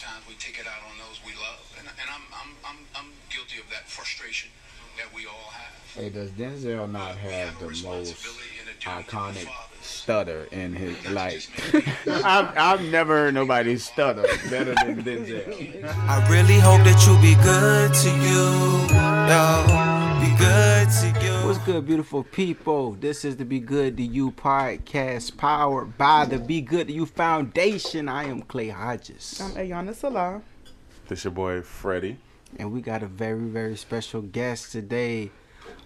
sometimes we take it out on those we love, and, and I'm, I'm I'm I'm guilty of that frustration that we all have. Hey, does Denzel not We have have the most responsibility and a duty to the iconic stutter in his Not to like? just make babies. I've I've never heard nobody stutter better than Denzel. I really hope that you be good to you, yo. Be good to you. What's good, beautiful people? This is the Be Good to You podcast powered by the Be Good to You Foundation. I am Clay Hodges. I'm Ayana Sala. This your boy Freddy. And we got a very, very special guest today.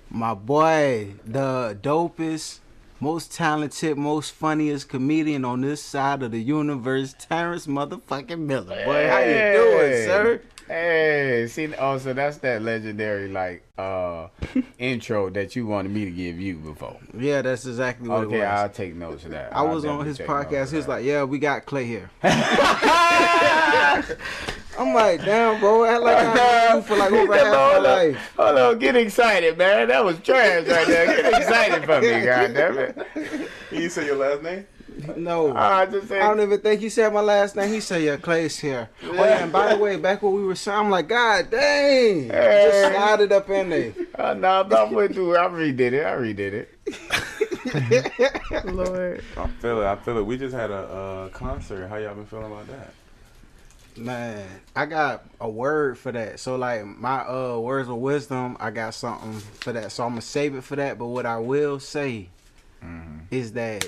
My boy, the dopest, most talented, most funniest comedian on this side of the universe, Terrance motherfucking Miller. Boy, how you doing, sir? Hey, see, oh, so that's that legendary like uh intro that you wanted me to give you before. Yeah, that's exactly what Okay, it was. I'll take notes of that. I I'll was on his podcast. of He was like, "Yeah, we got Clay here." I'm like, "Damn, bro, I like I for like over half my life." hold on, get excited, man. That was trash right there. Get excited for me, goddammit. Can you say your last name? No, I just said, I don't even think he said my last name. He said, "Yeah, Clay's here." Oh yeah, and by the way, back when we were saying, I'm like, "God dang!" Just slide it up in there. oh, no, I'm not with you. I redid it. I redid it. Lord. I feel it. I feel it. We just had a uh, concert. How y'all been feeling about that? Man, I got a word for that. So like my uh words of wisdom, I got something for that. So I'm gonna save it for that. But what I will say is that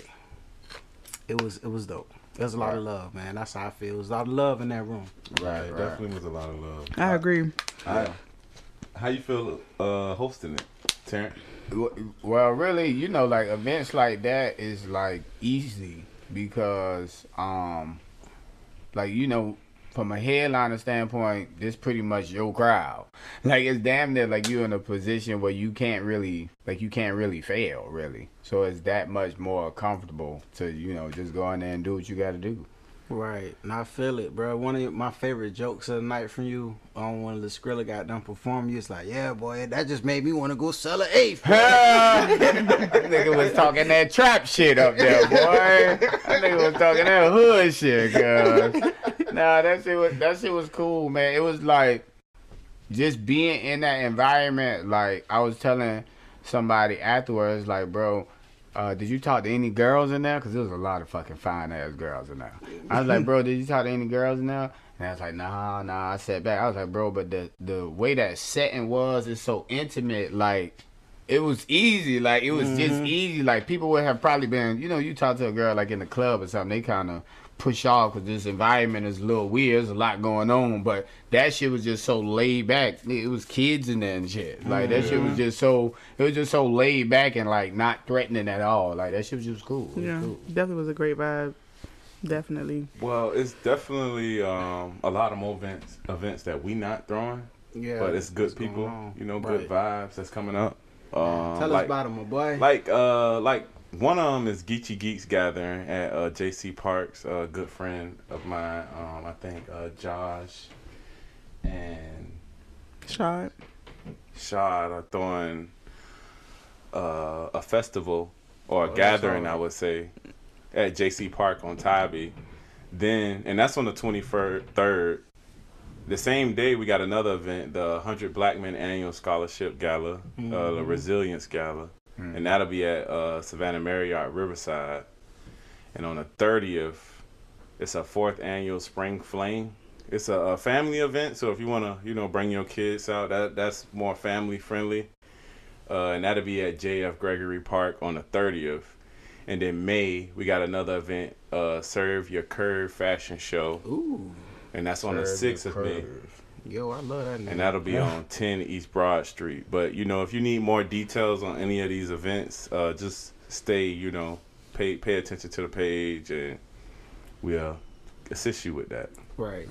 it was it was dope. It was a lot of love, man. That's how I feel. It was a lot of love in that room. Right, It right. definitely was a lot of love. I agree. I, how you feel uh, hosting it, Terrance? Well, really, you know, like events like that is like easy because, um, like you know, from a headliner standpoint, this pretty much your crowd. Like it's damn near like you're in a position where you can't really, like you can't really fail, really. So it's that much more comfortable to you know just go in there and do what you got to do. Right, and I feel it, bro. One of my favorite jokes of the night from you on when the Skrilla got done performing, you was like, "Yeah, boy, that just made me want to go sell an eighth." nigga was talking that trap shit up there, boy. That nigga was talking that hood shit, cuz. Nah, that shit was that shit was cool, man. It was like just being in that environment. Like I was telling somebody afterwards, like, bro. Uh, did you talk to any girls in there? Cause there was a lot of fucking fine ass girls in there. I was like, bro, did you talk to any girls in there? And I was like, nah, nah. I sat back. I was like, bro, but the the way that setting was is so intimate. Like it was easy. Like it was just easy. Like people would have probably been, you know, you talk to a girl like in the club or something, they kind of push off because this environment is a little weird. There's a lot going on, but that shit was just so laid back. It was kids in there and shit. Like that shit was just so. It was just so laid back and like not threatening at all. Like that shit was just cool. It was Yeah, cool. definitely was a great vibe. Definitely. Well, it's definitely um, a lot of more events events that we not throwing, Yeah, but it's good people. You know, Right. good vibes that's coming up. Um, Tell like, us about them, my boy. Like, uh, like one of them is Geechee Geeks Gathering at uh, JC Parks. A good friend of mine. Um, I think uh, Josh and Shot. Shad are throwing uh, a festival or a Oh, gathering. I would say, at JC Park on Tybee. Then, and that's on the 23rd. The same day, we got another event, the 100 Black Men Annual Scholarship Gala, uh, the Mm-hmm. Resilience Gala. And that'll be at uh, Savannah Marriott Riverside. And on the 30th, it's a fourth annual Spring Flame. It's a, a family event, so if you want to, you know, bring your kids out, that that's more family friendly. Uh, and that'll be at JF Gregory Park on the 30th. And then May, we got another event, uh, Serve Your Curve Fashion Show. Ooh, And that's on the Serve your 6th of May. Curve. yo, I love that name. And that'll be on 10 East Broad Street. But, you know, if you need more details on any of these events, uh, just stay, you know, pay pay attention to the page and we'll assist you with that. right.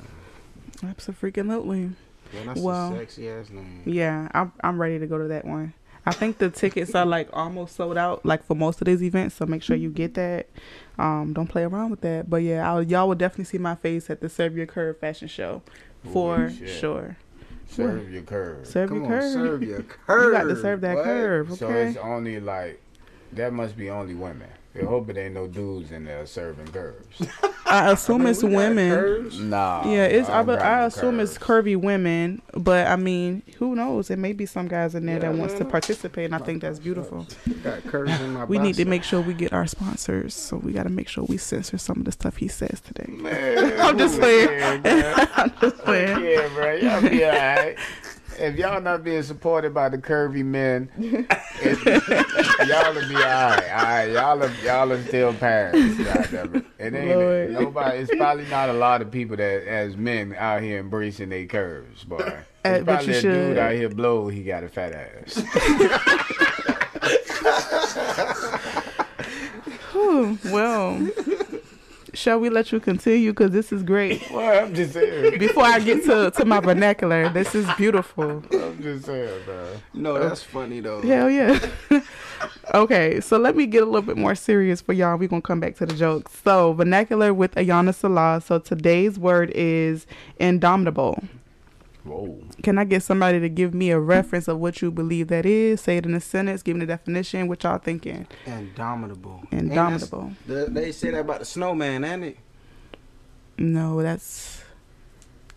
Absolutely. Yeah, that's Well, a sexy ass name. Yeah, I'm I'm ready to go to that one. I think the tickets are like almost sold out, like for most of these events. So make sure you get that. Um, don't play around with that. But yeah, I'll, y'all will definitely see my face at the Serve Your Curve fashion show, for sure. Serve your curve. Serve Come your on, curve. serve your curve. You got to serve that What? curve, So it's only like that must be only women. I hope it ain't no dudes in there serving curves. I assume mean, it's women. curves. Nah. Yeah, it's. I, don't be- got I no assume it's curvy women, but I mean, who knows? There may be some guys in there that wants to participate, and I think that's beautiful. Got curves in my We need to make sure we get our sponsors, so we got to make sure we censor some of the stuff he says today. Man, I'm just who playing. cares, man? I'm just playing. Yeah, bro. Y'all be alright. If y'all not being supported by the curvy men, y'all will be alright. Alright, y'all are y'all are still parents. it. It ain't Lord. nobody. It's probably not a lot of people that, as men, out here embracing their curves, boy. Uh, but probably you a dude should. out here blow. He got a fat ass. Whew, well, shall we let you continue? Because this is great. well, I'm just saying. Before I get to, to my vernacular, this is beautiful. I'm just saying, bro. No, oh. that's funny though. Hell yeah. okay, so let me get a little bit more serious for y'all. We're going to come back to the jokes. So, vernacular with Ayana Sala. So, today's word is indomitable. Whoa. Can I get somebody to give me a reference of what you believe that is? Say it in a sentence, give me the definition. What y'all thinking? Indomitable. Indomitable. The- they say that about the snowman, ain't it? No, that's.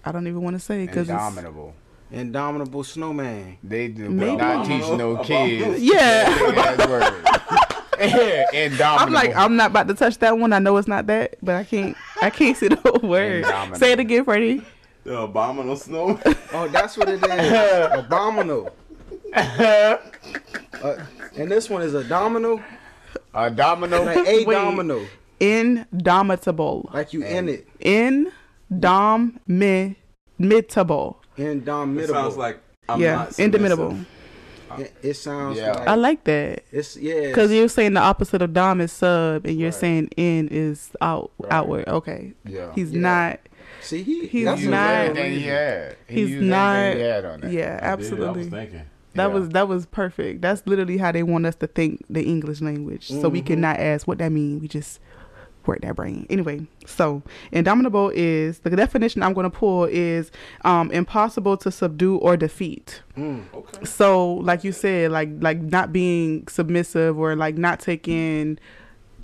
I don't even want to say because it's. Indomitable. Indomitable snowman. They do Maybe. not teach no kids. Yeah. Big-ass. Indomitable. I'm like, I'm not about to touch that one. I know it's not that, but I can't. I can't see the whole word. Indomitable. Say it again, Freddy. The abominable snow. Oh, that's what it is. Abominable. Uh, and this one is a domino, a domino. like a Wait. domino, Indomitable. like you in it. Indomitable. Indomitable. It sounds like I'm yeah, not indomitable. It, it sounds Yeah. like I like that it's yeah. because you're saying the opposite of dom is sub, and you're Right. saying in is out Right. outward. Okay, Yeah. he's Yeah. not. See he he's that's He the used not- everything he had. He He's used not- everything he had on that. Yeah, I did, I was absolutely. thinking. That Yeah. was that was perfect. That's literally how they want us to think the English language. So we Mhm. cannot ask what that mean. We just work that brain. Anyway, so indomitable is the definition I'm going to pull is um, impossible to subdue or defeat. Mm. Okay. So like you said, like like not being submissive or like not taking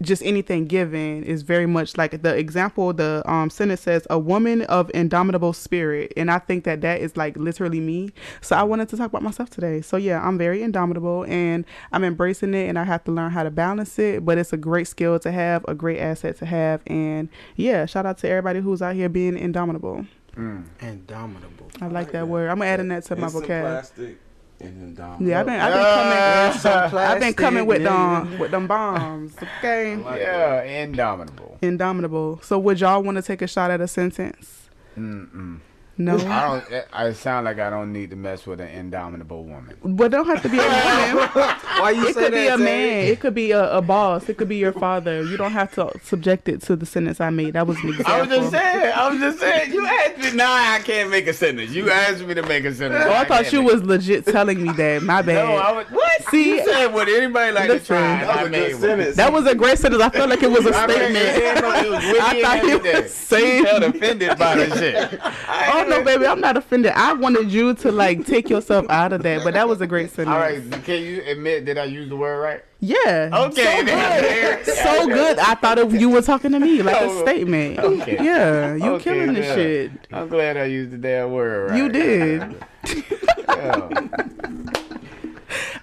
just anything given is very much like the example the um sentence says a woman of indomitable spirit. And i think that that is like literally me. So i wanted to talk about myself today. So yeah i'm very indomitable and i'm embracing it and i have to learn how to balance it but it's a great skill to have a great asset to have. And yeah shout out to everybody who's out here being indomitable. Mm. Indomitable. i like that word. I'm adding that to my Instant vocab. plastic and indomitable. yeah i've been i've been Ah. coming I've been coming with Plastic, them with them bombs. Okay. like Yeah, indomitable. Indomitable. So would y'all want to take a shot at a sentence? Mm-mm. No. I don't. I sound like I don't need to mess with an indomitable woman. but don't have to be a woman. Why you It say could be a Tay? man. It could be a, a boss. It could be your father. You don't have to subject it to the sentence I made. That was an example. I was just saying. I was just saying. You asked me. Nah, I can't make a sentence. You asked me to make a sentence. Oh, I thought you was legit telling me that. My bad. No, I was. What? See, you said would anybody like to try? that I was a good sentence. that was a great sentence. I felt like it was a I mean, statement. yeah, no, it was I thought he everything. was saying- You felt offended by the shit. Oh, Oh no, baby, I'm not offended. I wanted you to like take yourself out of that, but that was a great sentence. All right, can you admit that I used the word right? Yeah. Okay, So good. so good. I thought it, you were talking to me like a Oh, statement. okay. Yeah, you Okay, killing this yeah. shit. I'm glad I used the damn word right. You did. Yeah.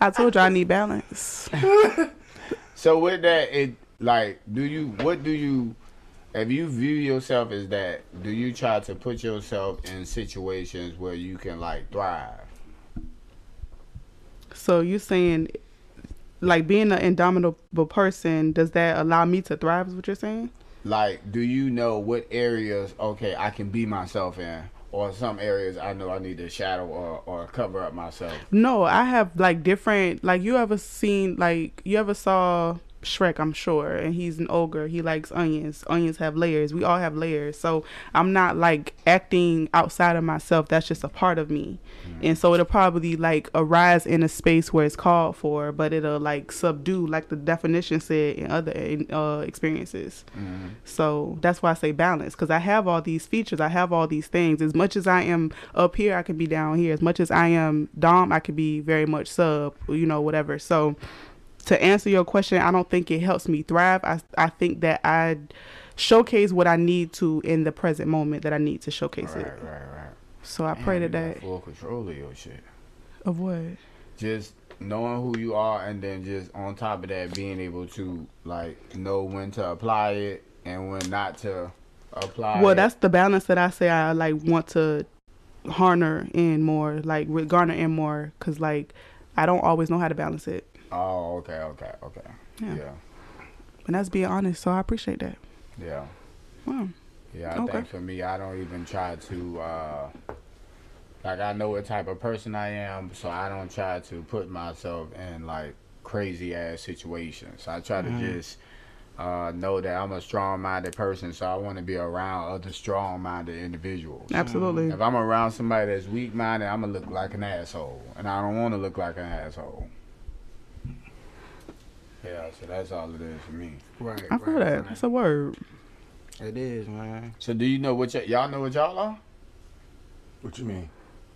I told you I need balance. So with that, it like, do you? What do you? If you view yourself as that, do you try to put yourself in situations where you can like thrive? So you're saying, like being an indomitable person, does that allow me to thrive? Is what you're saying? Like, do you know what areas? Okay, I can be myself in, or some areas I know I need to shadow or or cover up myself. No, I have like different. Like you ever seen? Like you ever saw Shrek? I'm sure, and he's an ogre. He likes onions. Onions have layers. We all have layers. So I'm not like acting outside of myself. That's just a part of me, and so it'll probably like arise in a space where it's called for, but it'll like subdue, like the definition said in other uh, experiences. So that's why I say balance because I have all these features. I have all these things. As much as I am up here, I can be down here. As much as I am dom, I could be very much sub. You know, whatever. So to answer your question, I don't think it helps me thrive. I I think that I showcase what I need to in the present moment that I need to showcase Right, it. right, right. Right. So I pray Damn, got that full control of your shit. of what. Just knowing who you are, and then just on top of that, being able to like know when to apply it and when not to apply. Well, it. that's the balance that I say I like want to harner in more, like garner in more, cause like I don't always know how to balance it, Oh, okay, okay, okay. Yeah. Yeah, and that's being honest. So I appreciate that. yeah. Wow. Yeah, I Okay. think for me, I don't even try to. uh Like, I know what type of person I am, so I don't try to put myself in like crazy ass situations. I try to just uh know that I'm a strong minded person, so I want to be around other strong minded individuals. Absolutely. If I'm around somebody that's weak minded, I'm gonna look like an asshole, and I don't want to look like an asshole. Yeah, so that's all it is for me. Right. I feel right, that. right. That's a word. It is, man. So, do you know what y- y'all know what y'all are? What you mean?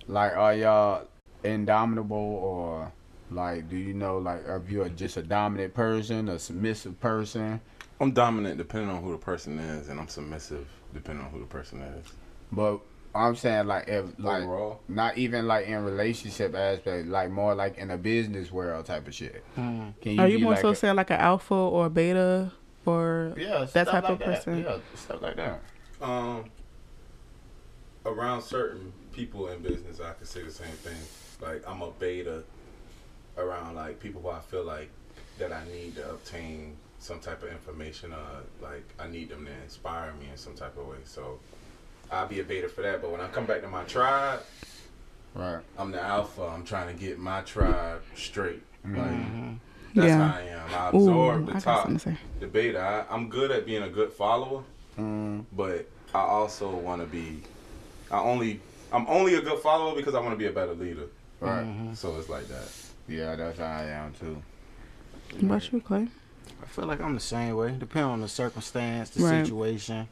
Like, are y'all indomitable or like, do you know like if you're just a dominant person, a submissive person? I'm dominant depending on who the person is, and I'm submissive depending on who the person is. But I'm saying like if like Overall, not even like in relationship aspect, like more like in a business world type of shit. Mm. Can Are you more like so a- saying like an alpha or a beta or yeah, that type like of that. person? Yeah, stuff like that. um, around certain people in business, I could say the same thing. Like I'm a beta around like people who I feel like that I need to obtain some type of information. Uh, like I need them to inspire me in some type of way. So I'll be a beta for that. But when I come back to my tribe, Right. I'm the alpha. I'm trying to get my tribe straight. Like Mhm. that's Yeah. how I am. I Ooh, absorb I the got top, something to say. the beta. I, I'm good at being a good follower, Mm, but I also want to be. I only. I'm only a good follower because I want to be a better leader. right. Mhm. So it's like that. Yeah, that's how I am too. What about you, Clay? I feel like I'm the same way. Depending on the circumstance, the Right. situation.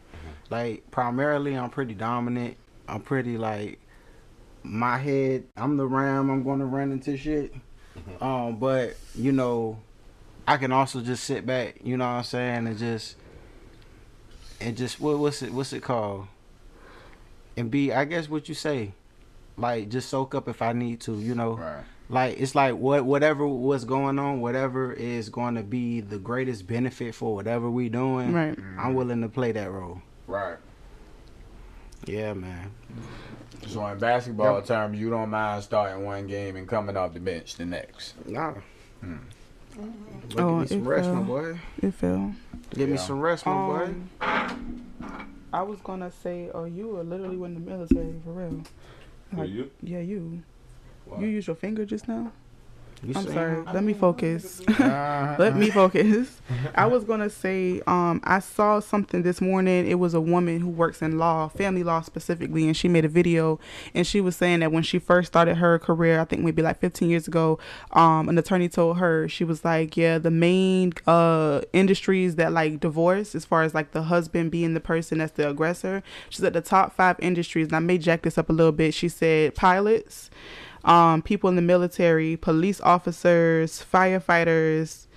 Like primarily, I'm pretty dominant. I'm pretty like my head. I'm the ram. I'm going to run into shit. Um, but you know, I can also just sit back. You know what I'm saying, and just and just what what's it what's it called? And be I guess what you say, like just soak up if I need to. You know Right. like it's like what whatever what's going on whatever is going to be the greatest benefit for whatever we doing Right. i'm willing to play that role Right. yeah man So in basketball terms, you don't mind starting one game and coming off the bench the next. nah Hmm. Give Oh, me some it rest, my fell. boy. It fell. Give me some rest, my boy. Um, I was gonna say, oh, you were literally in the military for real. Who Like, you? Yeah, you. Why? You used your finger just now. I'm sorry. Let me focus. Let me focus. I was gonna say, um, I saw something this morning. It was a woman who works in law, family law specifically, and she made a video, and she was saying that when she first started her career, I think maybe like 15 years ago, um, an attorney told her she was like, yeah, the main uh industries that like divorce, as far as like the husband being the person that's the aggressor, she said the top five industries, and I may jack this up a little bit. She said pilots um, people in the military, police officers, firefighters,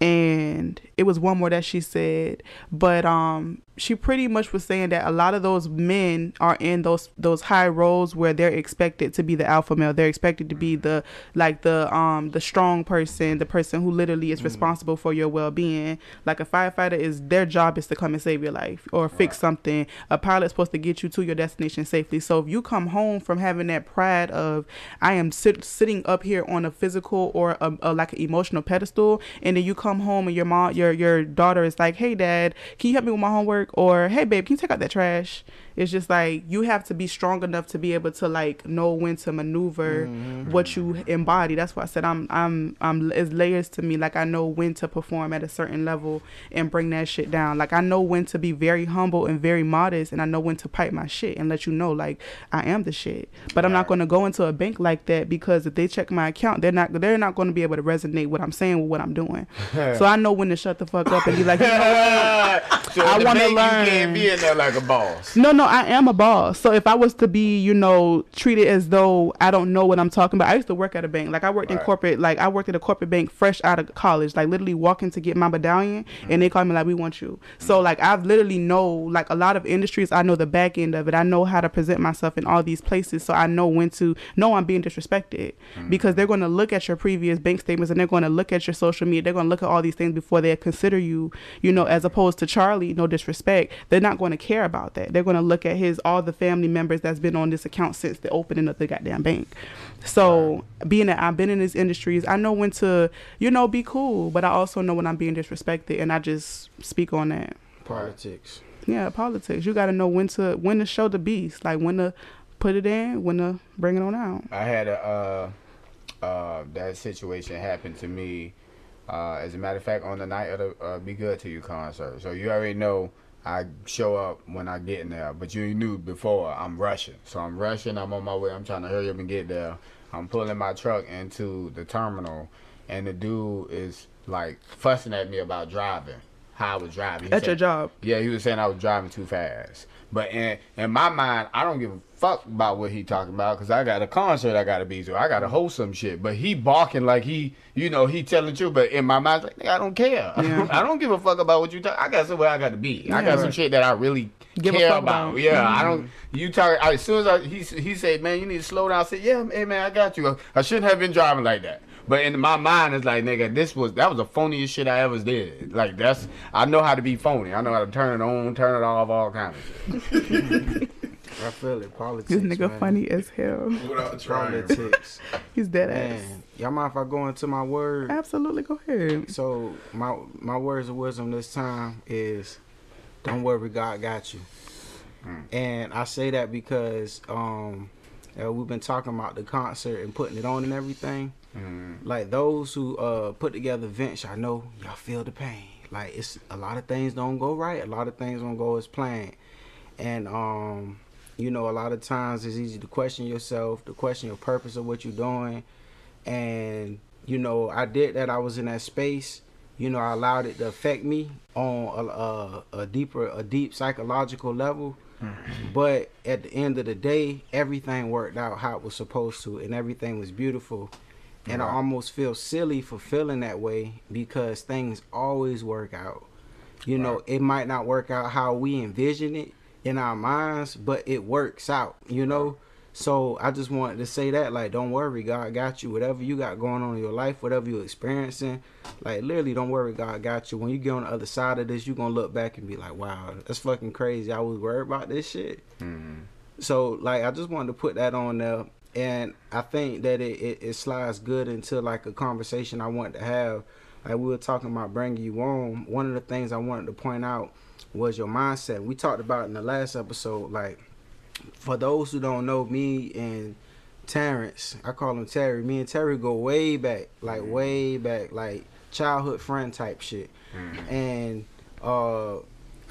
and it was one more that she said. But um, she pretty much was saying that a lot of those men are in those those high roles where they're expected to be the alpha male. They're expected to be the like the um the strong person, the person who literally is responsible for your well being. Like a firefighter is their job is to come and save your life or fix something. A pilot's supposed to get you to your destination safely. So if you come home from having that pride of I am sit- sitting up here on a physical or a, a like an emotional pedestal, and then you come home and your mom, your your daughter is like, "Hey, dad, can you help me with my homework?" Or, "Hey, babe, can you take out that trash?" It's just like you have to be strong enough to be able to like know when to maneuver mm-hmm. what you embody. That's why I said I'm I'm I'm it's layers to me. Like I know when to perform at a certain level and bring that shit down. Like I know when to be very humble and very modest, and I know when to pipe my shit and let you know like I am the shit. But I'm not going to go into a bank like that because if they check my account, they're not they're not going to be able to resonate what I'm saying with what I'm doing. so I know when to shut the fuck up and be like, you know what? so I wanna learn. You can't be in there like a boss. No, no, I am a boss. So if I was to be, you know, treated as though I don't know what I'm talking about, I used to work at a bank. Like I worked in corporate, like I worked at a corporate bank fresh out of college. Like literally walking to get my medallion, and they mm-hmm. called me like, "We want you." Mm-hmm. So like I've literally know like a lot of industries. I know the back end of it. I know how to present myself in all these places. So I know when to know I'm being disrespected mm-hmm. because they're going to look at your previous bank statements and they're going to look at your social media. They're going to look at all these things before they consider you. You know, as opposed to Charlie, no disrespect, they're not going to care about that. They're going to look at his all the family members that's been on this account since the opening of the goddamn bank. So being that I've been in these industries, I know when to, you know, be cool, but I also know when I'm being disrespected, and I just speak on that. Politics. Yeah, politics. You got to know when to when to show the beast, like when to put it in, when to bring it on out. I had a uh, uh, that situation happened to me. Uh, as a matter of fact, on the night of the uh, "Be Good to You" concert, so you already know I show up when I get in there, but you knew before I'm rushing. So I'm rushing. I'm on my way. I'm trying to hurry up and get there. I'm pulling my truck into the terminal, and the dude is like fussing at me about driving. How I was driving. He At your job. yeah, he was saying I was driving too fast. But in in my mind, I don't give a fuck about what he talking about because I got a concert I got to be to. I got to hold some shit. But he barking like he, you know, he telling the truth. But in my mind, like, I don't care. Yeah. I don't give a fuck about what you talk. I got somewhere I got to be. I Yeah. got some shit that I really Give a care fuck about. about. Yeah, Mhm. I don't. You talk. I, as soon as I, he he said, man, you need to slow down. I said, yeah, hey man, I got you. I shouldn't have been driving like that. But in my mind, it's like, nigga, this was that was the phoniest shit I ever did. Like that's I know how to be phony. I know how to turn it on, turn it off, all kinds of shit. I feel it. Politics. This nigga man. funny as hell. Without trying. Politics. He's dead ass. man, y'all mind if I go into my word? Absolutely, go ahead. So my my words of wisdom this time is, don't worry, God got you. And I say that because um, uh, we've been talking about the concert and putting it on and everything. Like those who uh put together events, I know y'all feel the pain. Like it's a lot of things don't go right, a lot of things don't go as planned, and um, you know, a lot of times it's easy to question yourself, to question your purpose of what you're doing, and you know, I did that. I was in that space. You know, I allowed it to affect me on a, a, a deeper, a deep psychological level. Mm-hmm. But at the end of the day, everything worked out how it was supposed to, and everything was beautiful. And I almost feel silly for feeling that way because things always work out. You know, it might not work out how we envision it in our minds, but it works out, you know? So I just wanted to say that, like, don't worry, God got you. Whatever you got going on in your life, whatever you're experiencing, like, literally, don't worry, God got you. When you get on the other side of this, you're going to look back and be like, wow, that's fucking crazy. I was worried about this shit. Mm-hmm. So, like, I just wanted to put that on there. And I think that it, it, it slides good into, like, a conversation I wanted to have. Like, we were talking about bringing you on. One of the things I wanted to point out was your mindset. We talked about in the last episode, like, for those who don't know me and Terrance, I call him Terry. Me and Terry go way back, like mm-hmm. way back, like childhood friend type shit. Mm-hmm. And uh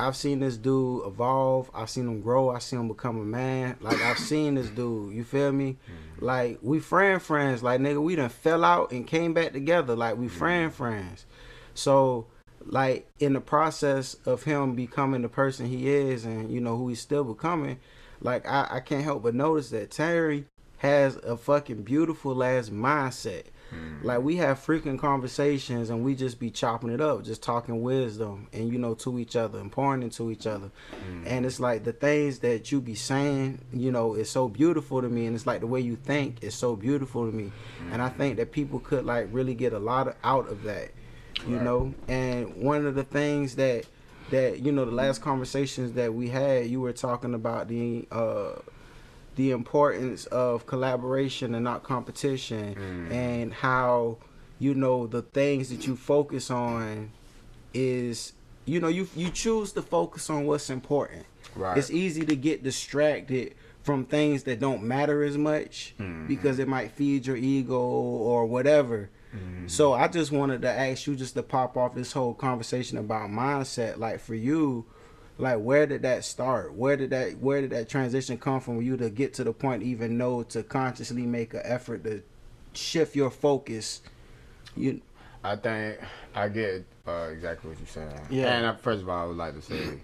I've seen this dude evolve. I've seen him grow. I've seen him become a man. Like I've seen this dude. You feel me? Mm-hmm. Like we friend friends. Like nigga, we done fell out and came back together. Like we friend friends. So like in the process of him becoming the person he is and you know who he's still becoming, like I, I can't help but notice that Terry has a fucking beautiful ass mindset. Hmm. Like we have freaking conversations and we just be chopping it up, just talking wisdom and you know to each other and pouring into each other. Hmm. And it's like the things that you be saying, you know, is so beautiful to me and it's like the way you think is so beautiful to me. And I hmm. think that people could like really get a lot of, out of that. You Right. know? And one of the things that that you know the last conversations that we had, you were talking about the uh the importance of collaboration and not competition and how you know the things that you focus on is you know you you choose to focus on what's important Right. it's easy to get distracted from things that don't matter as much because it might feed your ego or whatever so i just wanted to ask you just to pop off this whole conversation about mindset like for you like where did that start where did that where did that transition come from you to get to the point even know to consciously make an effort to shift your focus you I think I get uh, exactly what you're saying. Yeah. And uh, first of all, I would like to say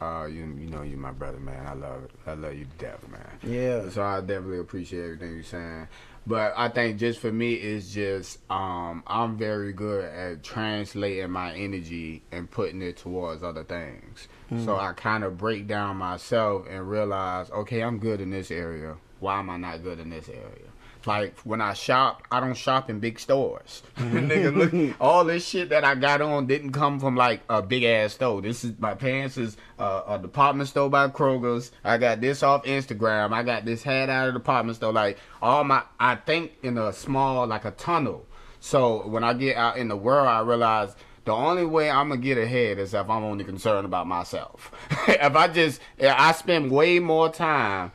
Uh, you you know you my brother, man. I love it. I love you to death, man. Yeah. So I definitely appreciate everything you're saying. But I think just for me, it's just um, I'm very good at translating my energy and putting it towards other things. So I kind of break down myself and realize, okay, I'm good in this area. Why am I not good in this area? Like when I shop, I don't shop in big stores. Nigga, look, all this shit that I got on didn't come from like a big ass store. This is my pants is uh, a department store by Kroger's. I got this off Instagram. I got this hat out of the department store. Like all my, I think in a small like a tunnel. So when I get out in the world, I realize the only way I'm gonna get ahead is if I'm only concerned about myself. if I just, I spend way more time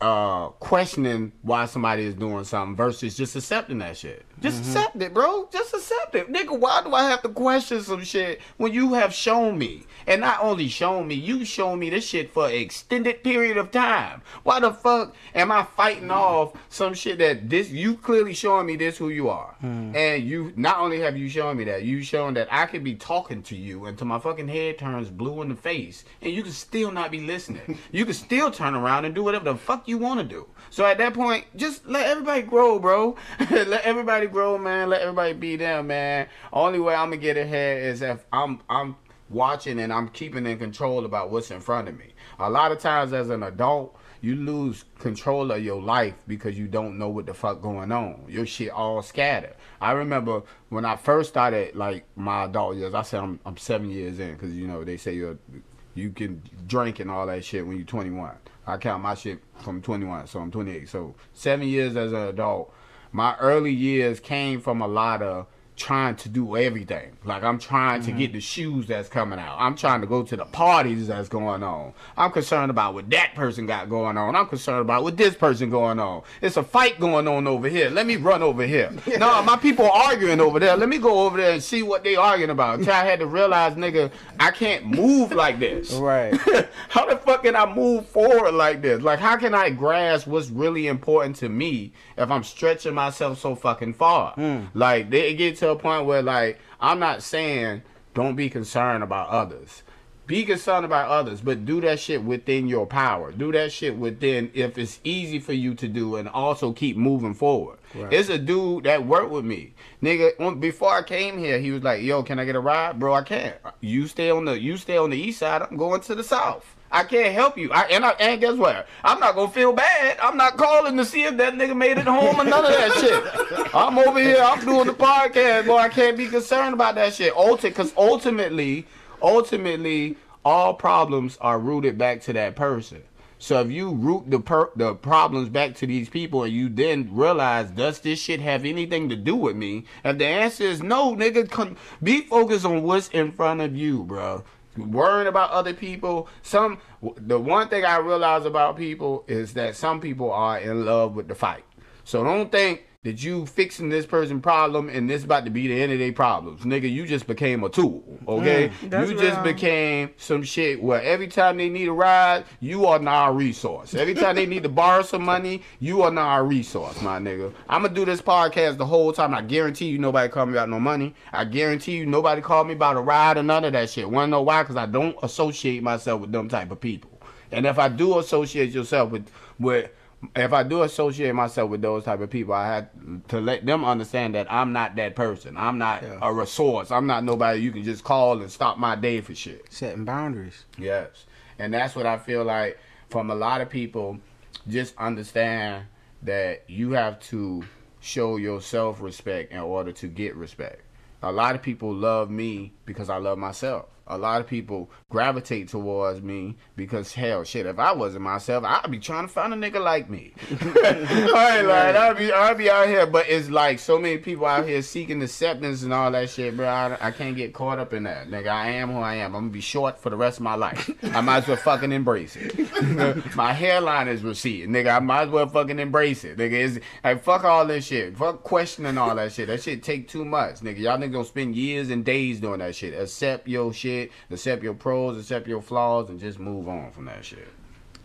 uh questioning why somebody is doing something versus just accepting that shit. Just mm-hmm. accept it, bro. Just accept it. Nigga, why do I have to question some shit when you have shown me? And not only shown me, you shown me this shit for an extended period of time. Why the fuck am I fighting mm-hmm. off some shit that this you clearly showing me this who you are. Mm-hmm. And you not only have you shown me that, you shown that I could be talking to you until my fucking head turns blue in the face and you can still not be listening. you can still turn around and do whatever the fuck you want to do. So at that point, just let everybody grow, bro. let everybody grow, man. Let everybody be them, man. Only way I'm gonna get ahead is if I'm I'm watching and I'm keeping in control about what's in front of me. A lot of times as an adult, you lose control of your life because you don't know what the fuck going on. Your shit all scattered. I remember when I first started like my adult years. I said I'm I'm seven years in because you know they say you're you can drink and all that shit when you're 21. I count my shit from 21, so I'm 28. So seven years as an adult. My early years came from a lot of trying to do everything. Like I'm trying to get mm-hmm. the shoes that's coming out. I'm trying to go to the parties that's going on. I'm concerned about what that person got going on. I'm concerned about what this person going on. It's a fight going on over here. Let me run over here. no, my people are arguing over there. Let me go over there and see what they arguing about. Until I had to realize, nigga, I can't move like this. Right. how the fuck can I move forward like this? Like, how can I grasp what's really important to me if I'm stretching myself so fucking far? Hmm. Like, they get to a point where, like, I'm not saying don't be concerned about others. Be concerned about others, but do that shit within your power. Do that shit within if it's easy for you to do, and also keep moving forward. It's a dude that worked with me, nigga. Before I came here, he was like, "Yo, can I get a ride, bro? I can't. You stay on the you stay on the east side. I'm going to the south. I can't help you. I and I and guess what? I'm not gonna feel bad. I'm not calling to see if that nigga made it home or none of that shit. I'm over here. I'm doing the podcast, boy. I can't be concerned about that shit. Ulti, because ultimately, ultimately, all problems are rooted back to that person. So if you root the per- the problems back to these people and you then realize, does this shit have anything to do with me? If the answer is no, nigga, con- be focused on what's in front of you, bro. Worrying about other people. Some the one thing I realize about people is that some people are in love with the fight. So don't think that you fixing this person problem and this about to be the end of their problems. Nigga, you just became a tool. Okay? Mm, that's you just real. became some shit where every time they need a ride, you are not a resource. Every time they need to borrow some money, you are not a resource, my nigga. I'm gonna do this podcast the whole time. I guarantee you nobody call me about no money. I guarantee you nobody called me about a ride or none of that shit. Wanna know why? Because I don't associate myself with them type of people. And if I do associate yourself with with if I do associate myself with those type of people, I had to let them understand that I'm not that person. I'm not Yeah. a resource. I'm not nobody you can just call and stop my day for shit. Setting boundaries. Yes. And that's what I feel like from a lot of people, just understand that you have to show yourself respect in order to get respect. A lot of people love me because I love myself. A lot of people gravitate towards me because hell shit, if I wasn't myself, I'd be trying to find a nigga like me. Lying. I'd be I'd be out here, but it's like so many people out here seeking acceptance and all that shit, bro. I, I can't get caught up in that. Nigga, I am who I am. I'm gonna be short for the rest of my life. I might as well fucking embrace it. my hairline is receding, nigga. I might as well fucking embrace it, nigga. It's, like fuck all this shit. Fuck questioning all that shit. That shit take too much, nigga. Y'all niggas gonna spend years and days doing that shit. Accept your shit, accept your pros, accept your flaws, and just move on from that shit.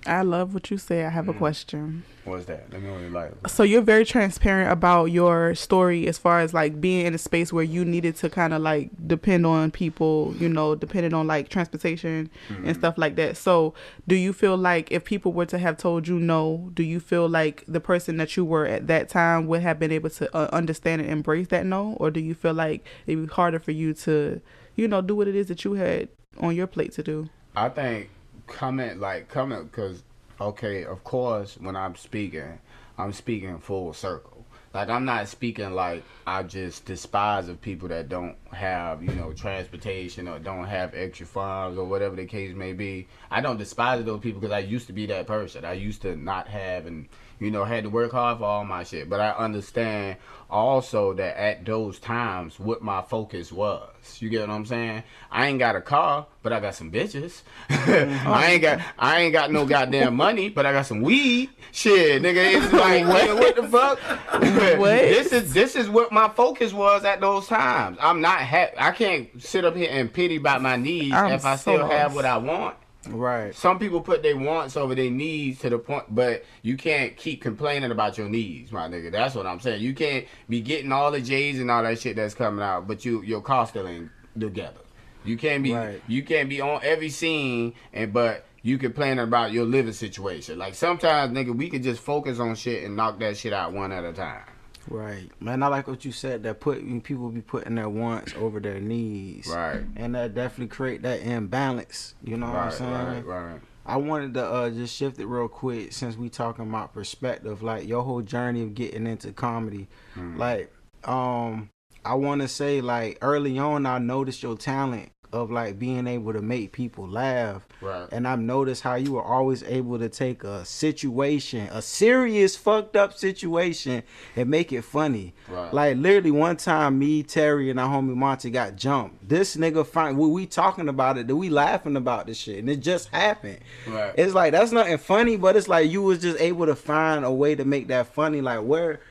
I love what you say. I have a question. What's that? Let me only like. So you're very transparent about your story as far as like being in a space where you needed to kind of like depend on people, you know, depending on like transportation and stuff like that. So do you feel like if people were to have told you no, do you feel like the person that you were at that time would have been able to uh, understand and embrace that no, or do you feel like it would be harder for you to, you know, do what it is that you had on your plate to do? I think coming like coming because okay, of course, when I'm speaking, I'm speaking full circle. Like I'm not speaking like I just despise of people that don't have you know transportation or don't have extra funds or whatever the case may be. I don't despise those people because I used to be that person. I used to not have and you know had to work hard for all my shit. But I understand also that at those times what my focus was. You get what I'm saying? I ain't got a car, but I got some bitches. I ain't got I ain't got no goddamn money, but I got some weed. Shit, nigga, it's like nigga, what the fuck? What? This is this is what my focus was at those times. I'm not ha- I can't sit up here and pity about my needs I'm if I so still have what I want. Right. Some people put their wants over their needs to the point, but you can't keep complaining about your needs, my nigga. That's what I'm saying. You can't be getting all the J's and all that shit that's coming out, but you your car still ain't together. You can't be Right. you can't be on every scene and but you complaining about your living situation. Like sometimes, nigga, we can just focus on shit and knock that shit out one at a time. Right, man. I like what you said. That put people be putting their wants over their needs, Right. and that definitely create that imbalance. You know what I'm saying? right, right. I wanted to uh, just shift it real quick since we talking about perspective, like your whole journey of getting into comedy. Mm. Like, um, I want to say like early on, I noticed your talent of like being able to make people laugh. Right. And I've noticed how you were always able to take a situation, a serious fucked up situation, and make it funny. Right. Like literally one time, me, Terry, and our homie Monty got jumped. This nigga find we, we talking about it, that we laughing about this shit, and it just happened. Right. It's like that's nothing funny, but it's like you was just able to find a way to make that funny. Like where.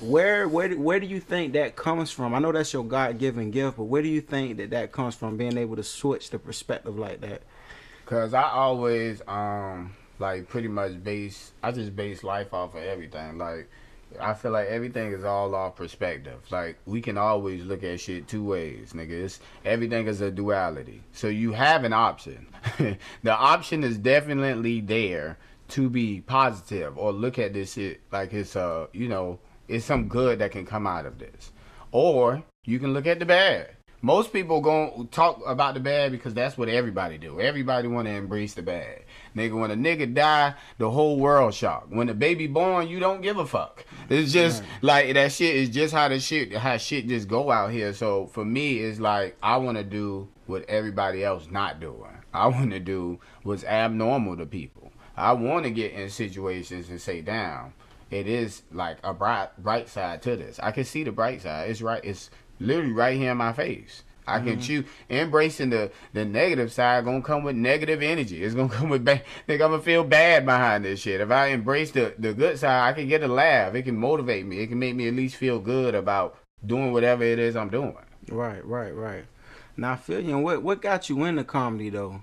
Where where where do you think that comes from? I know that's your God given gift, but where do you think that that comes from? Being able to switch the perspective like that. Cause I always um like pretty much base I just base life off of everything. Like I feel like everything is all off perspective. Like we can always look at shit two ways, nigga. It's everything is a duality. So you have an option. the option is definitely there to be positive or look at this shit like it's uh you know it's some good that can come out of this. Or you can look at the bad. Most people gon' talk about the bad because that's what everybody do. Everybody want to embrace the bad. Nigga, when a nigga die, the whole world shocked. When a baby born, you don't give a fuck. It's just like that shit is just how the shit how shit just go out here. So for me, it's like I want to do what everybody else not doing. I want to do what's abnormal to people. I want to get in situations and say, "Damn, it is like a bright bright side to this. I can see the bright side. It's right. It's literally right here in my face. I can choose embracing the the negative side. Gonna come with negative energy. It's gonna come with bad. Think I'm gonna feel bad behind this shit. If I embrace the the good side, I can get a laugh. It can motivate me. It can make me at least feel good about doing whatever it is I'm doing. Right, right, right. Now I feel you. And what what got you into comedy though?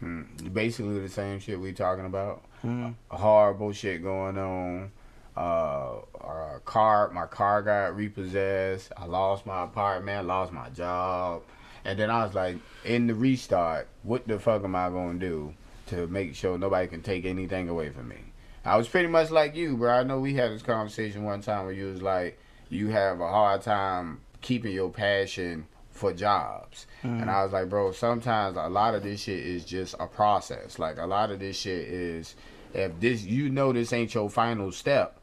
Hmm. Basically the same shit we talking about. Hmm. horrible shit going on. Uh, our car, my car got repossessed. I lost my apartment, lost my job, and then I was like, in the restart, what the fuck am I gonna do to make sure nobody can take anything away from me? I was pretty much like you, bro. I know we had this conversation one time where you was like, you have a hard time keeping your passion for jobs. And I was like, bro, sometimes a lot of this shit is just a process. Like a lot of this shit is if this you know this ain't your final step,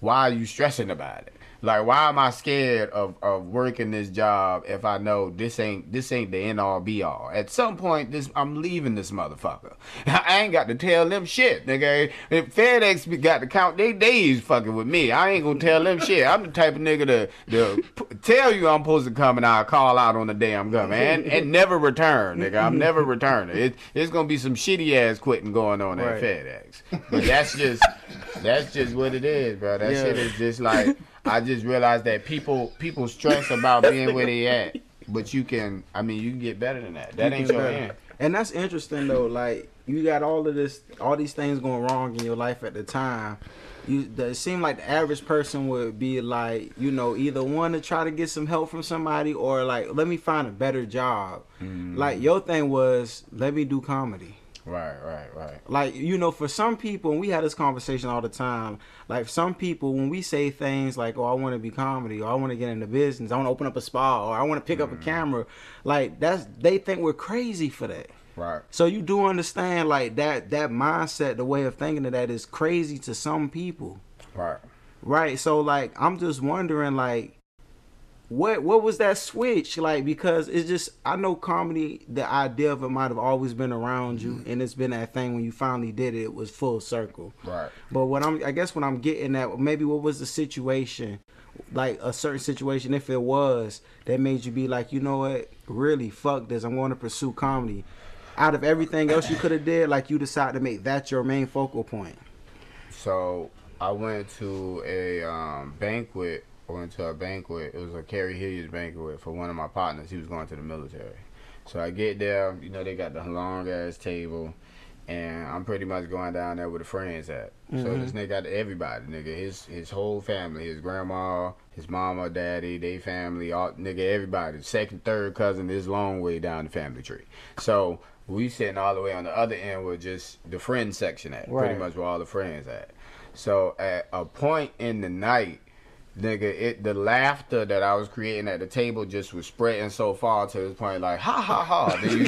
why are you stressing about it? Like why am I scared of, of working this job if I know this ain't this ain't the end all be all? At some point this I'm leaving this motherfucker. I ain't got to tell them shit, nigga. If FedEx got to count they days fucking with me, I ain't gonna tell them shit. I'm the type of nigga to, to p- tell you I'm supposed to come and I'll call out on the day I'm coming and, and never return, nigga. I'm never returning. It, it's gonna be some shitty ass quitting going on Right. at FedEx. But that's just that's just what it is, bro. That Yeah. shit is just like I just realized that people people stress about being where they at, but you can I mean you can get better than that. That ain't your end. And that's interesting though. Like you got all of this, all these things going wrong in your life at the time. You, the- it seemed like the average person would be like, you know, either want to try to get some help from somebody or like, let me find a better job. Mm-hmm. Like your thing was, let me do comedy. Right, right, right. Like you know, for some people, and we had this conversation all the time. Like some people, when we say things like, "Oh, I want to be comedy," or "I want to get into business," "I want to open up a spa," or "I want to pick up a mm-hmm. camera," like that's they think we're crazy for that. Right. So you do understand like that that mindset, the way of thinking of that is crazy to some people. Right. Right. So like I'm just wondering like what what was that switch like because it's just I know comedy the idea of it might have always been around you and it's been that thing when you finally did it it was full circle. Right. But what I'm I guess what I'm getting at maybe what was the situation like a certain situation if it was that made you be like you know what really fuck this I'm going to pursue comedy. Out of everything else you could have did like you decided to make that your main focal point. So I went to a um, banquet. I went to a banquet. It was a Kerry Hilliard banquet for one of my partners. He was going to the military. So I get there. You know they got the long ass table, and I'm pretty much going down there with the friends at. So this mm-hmm. nigga got everybody. Nigga, his his whole family, his grandma, his mama, daddy, they family, all nigga, everybody. Second, third cousin is long way down the family tree. So we sitting all the way on the other end with just the friend section at. Pretty much where all the friends at. So at a point in the night, nigga, it the laughter that I was creating at the table just was spreading so far to this point, like ha ha ha. You,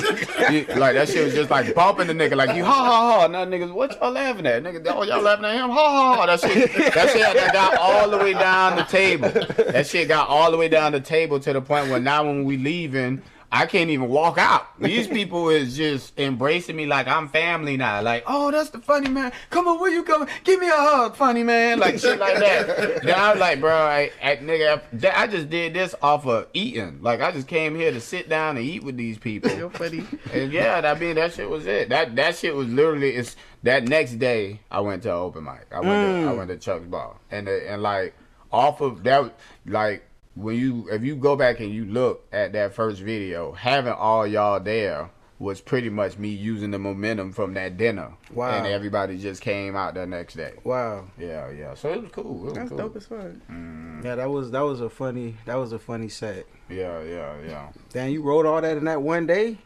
you- like that shit was just like bumping the nigga, like you ha ha ha. Now niggas, what y'all laughing at? Nigga, oh y'all laughing at him? Ha ha ha. That shit, that shit that got all the way down the table. That shit got all the way down the table to the point where now when we leaving. I can't even walk out. These people is just embracing me like I'm family now. Like, oh, that's the funny man. Come on, where you coming? Give me a hug, funny man. Like shit like that. then I was like, bro, I, I, nigga, I, I just did this off of eating. Like I just came here to sit down and eat with these people. You're funny. And yeah, I mean that shit was it. That that shit was literally it's that next day I went to open mic. I went to I mm. went to Chuck's Ball. And uh, and like off of that like when you if you go back and you look at that first video, having all y'all there was pretty much me using the momentum from that dinner. Wow. And everybody just came out the next day. Wow. Yeah, yeah. So it was cool. It was That's cool. dope as fuck. Mm-hmm. Yeah, that was that was a funny that was a funny set. Yeah, yeah, yeah. Damn, you wrote all that in that one day?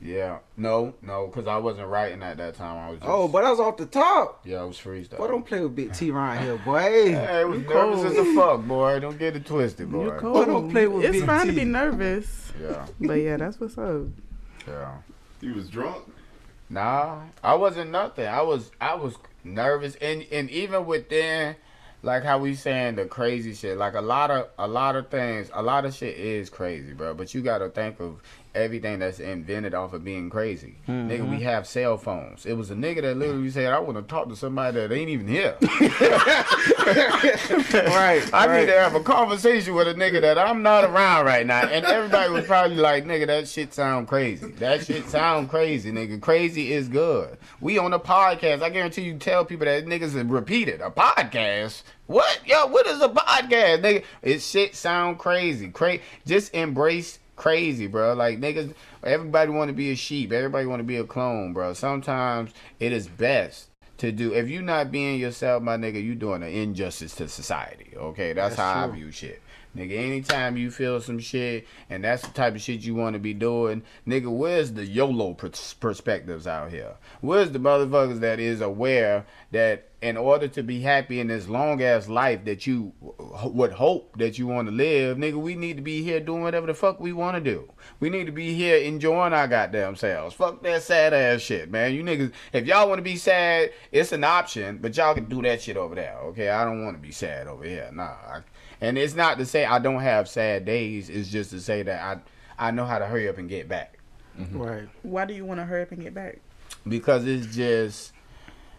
Yeah. No, no, because I wasn't writing at that time. I was oh, just, Oh, but I was off the top. yeah, I was freestyle. Boy, don't play with Big T around here, boy. Hey, it was You nervous cold. as a fuck, boy. Don't get it twisted, boy. You're cool. Boy, don't play with it's Big fine T. to be nervous, Yeah, but yeah, that's what's up. yeah. You was drunk. Nah, I wasn't nothing. I was, I was nervous, and and even within, like how we saying the crazy shit. Like a lot of, a lot of things, a lot of shit is crazy, bro. But you gotta think of everything that's invented off of being crazy. Nigga, we mm-hmm. have cell phones. It was a nigga that literally said, "I want to talk to somebody that ain't even here." right. I right. need to have a conversation with a nigga that I'm not around right now. And everybody was probably like, nigga, that shit sound crazy. That shit sound crazy, nigga. Crazy is good. We on a podcast. I guarantee you tell people that niggas have repeated. A podcast? What? Yo, what is a podcast, nigga? It shit sound crazy. Cra- just embrace crazy, bro. Like niggas everybody wanna be a sheep. Everybody wanna be a clone, bro. Sometimes it is best to do if you not being yourself, my nigga, you doing an injustice to society. Okay, that's, That's how I view shit. Nigga, anytime you feel some shit and that's the type of shit you want to be doing, nigga, where's the YOLO pers- perspectives out here? Where's the motherfuckers that is aware that in order to be happy in this long ass life that you would hope that you want to live, nigga, we need to be here doing whatever the fuck we want to do. We need to be here enjoying our goddamn selves. Fuck that sad ass shit, man. You niggas, if y'all want to be sad, it's an option, but y'all can do that shit over there, okay? I don't want to be sad over here. Nah. I, and it's not to say I don't have sad days. It's just to say that I I know how to hurry up and get back mm-hmm. Right. Why do you want to hurry up and get back? because it's just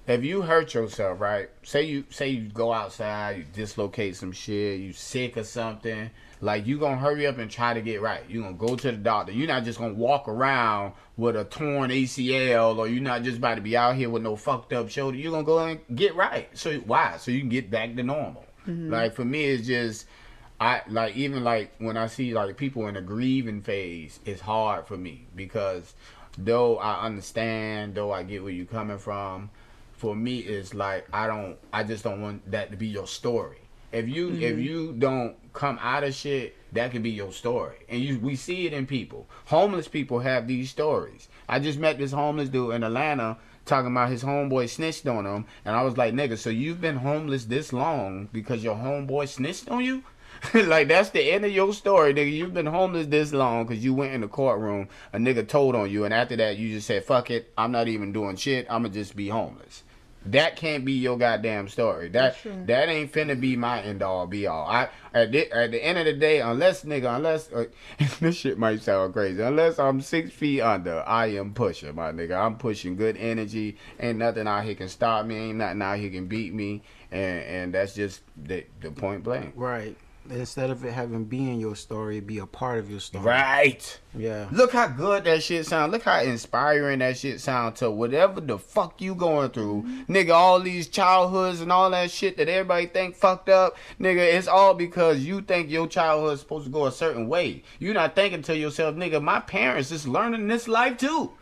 if you hurt yourself, right? Say you say you go outside, you dislocate some shit, you sick or something. Like you gonna hurry up and try to get right. You gonna go to the doctor. You're not just gonna walk around with a torn ACL, or you're not just about to be out here with no fucked up shoulder. You're gonna go and get right. So why? So you can get back to normal. Mm-hmm. Like for me, it's just I like even like when I see like people in a grieving phase, it's hard for me because though I understand, though I get where you're coming from, for me it's like I don't I just don't want that to be your story. If you if mm-hmm. you don't come out of shit, that could be your story. And you we see it in people. Homeless people have these stories. I just met this homeless dude in Atlanta talking about his homeboy snitched on him and I was like, nigga, so you've been homeless this long because your homeboy snitched on you? like that's the end of your story, nigga. You've been homeless this long because you went in the courtroom, a nigga told on you, and after that you just said, "Fuck it, I'm not even doing shit. I'ma just be homeless." That can't be your goddamn story. That that ain't finna be my end all be all. I at the, at the end of the day, unless nigga, unless uh, this shit might sound crazy, unless I'm six feet under, I am pushing my nigga. I'm pushing good energy. Ain't nothing out here can stop me. Ain't nothing out here can beat me. And and that's just the the point blank. Right. Instead of it having being your story, be a part of your story. Right. Yeah. Look how good that shit sound. Look how inspiring that shit sound to whatever the fuck you going through. Mm-hmm. Nigga, all these childhoods and all that shit that everybody think fucked up. Nigga, it's all because you think your childhood supposed to go a certain way. you not thinking to yourself, nigga, my parents is learning this life too.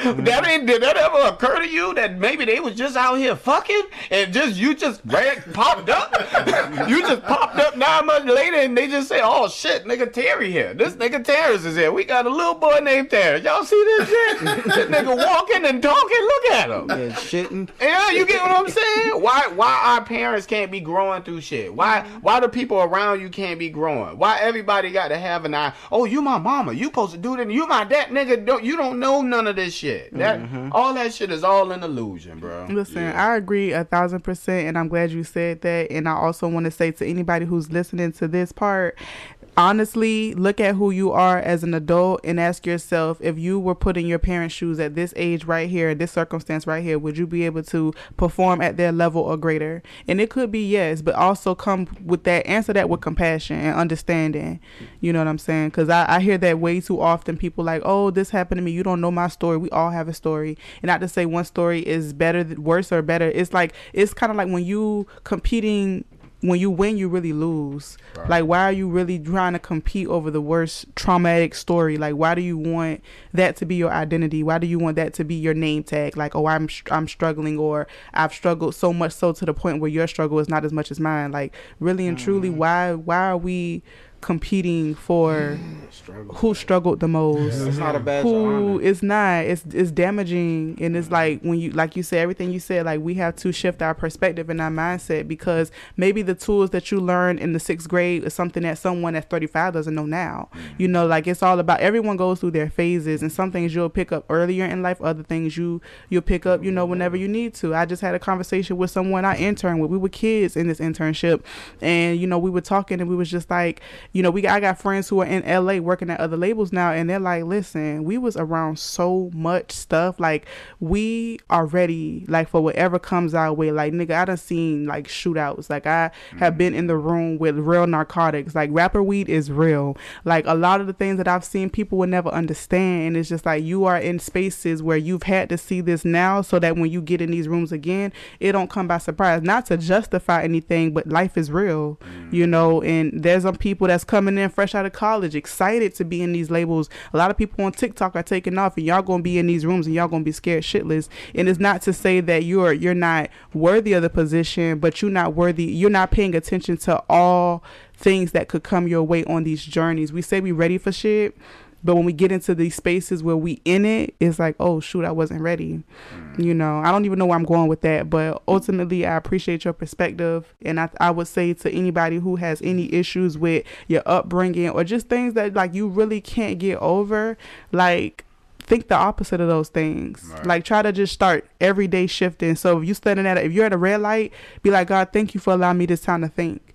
Mm-hmm. that ain't did that ever occur to you that maybe they was just out here fucking and just you just ran, popped up? you just popped up nine months later and they just say, Oh shit, nigga Terry here. This nigga Terrance is here. We got a little boy named Terrance. Y'all see this shit? this nigga walking and talking. Look at him. And shitting. Yeah, you get what I'm saying? Why why our parents can't be growing through shit? Why why the people around you can't be growing? Why everybody got to have an eye? Oh, you my mama. You supposed to do that. You my dad, nigga. Don't you don't know none of this shit. That mm-hmm. all that shit is all an illusion, bro. Listen, I agree a thousand percent, and I'm glad you said that. And I also want to say to anybody who's listening to this part, honestly, look at who you are as an adult and ask yourself if you were put in your parents' shoes at this age right here, this circumstance right here, would you be able to perform at their level or greater? And it could be yes, but also come with that answer that with compassion and understanding. You know what I'm saying? Because I, I hear that way too often. People like, oh, this happened to me. You don't know my story. We all have a story, and not to say one story is better, worse or better. It's like it's kind of like when you competing when you win, you really lose. Like, why are you really trying to compete over the worst traumatic story? Like, why do you want that to be your identity? Why do you want that to be your name tag? Like, oh, I'm I'm struggling, or I've struggled so much so to the point where your struggle is not as much as mine. Like, really and truly, mm-hmm. why why are we competing for who struggled the most? It's not a badge of who honor. it's not. It's it's damaging. And it's like when you like you said everything you said like we have to shift our perspective and our mindset because maybe the tools that you learned in the sixth grade is something that someone at 35 doesn't know now. You know like it's all about everyone goes through their phases and some things you'll pick up earlier in life other things you you'll pick up you know whenever you need to. I just had a conversation with someone i interned with. We were kids in this internship and you know we were talking and we was just like you know we got, i got friends who are in la working at other labels now and they're like listen we was around so much stuff. Like we are ready like for whatever comes our way. Like nigga i done seen like shootouts. Like i have been in the mm-hmm. room with real narcotics. Like rapper weed is real. Like a lot of the things that i've seen people would never understand. And it's just like you are in spaces where you've had to see this now so that when you get in these rooms again it don't come by surprise. Not to justify anything but life is real you mm-hmm. know and there's some people that's coming in fresh out of college excited to be in these labels. A lot of people on tiktok are taking off and y'all gonna be in these rooms and y'all gonna be scared shitless. And it's not to say that you're you're not worthy of the position but you're not worthy you're not paying attention to all things that could come your way on these journeys. We say we ready for shit but when we get into these spaces where we in it, it's like, oh shoot, I wasn't ready. Mm. You know, I don't even know where I'm going with that. But ultimately, I appreciate your perspective, and I I would say to anybody who has any issues with your upbringing or just things that like you really can't get over, like think the opposite of those things. Right. Like try to just start every day shifting. So if you're standing at a, if you're at a red light, be like, God, thank you for allowing me this time to think.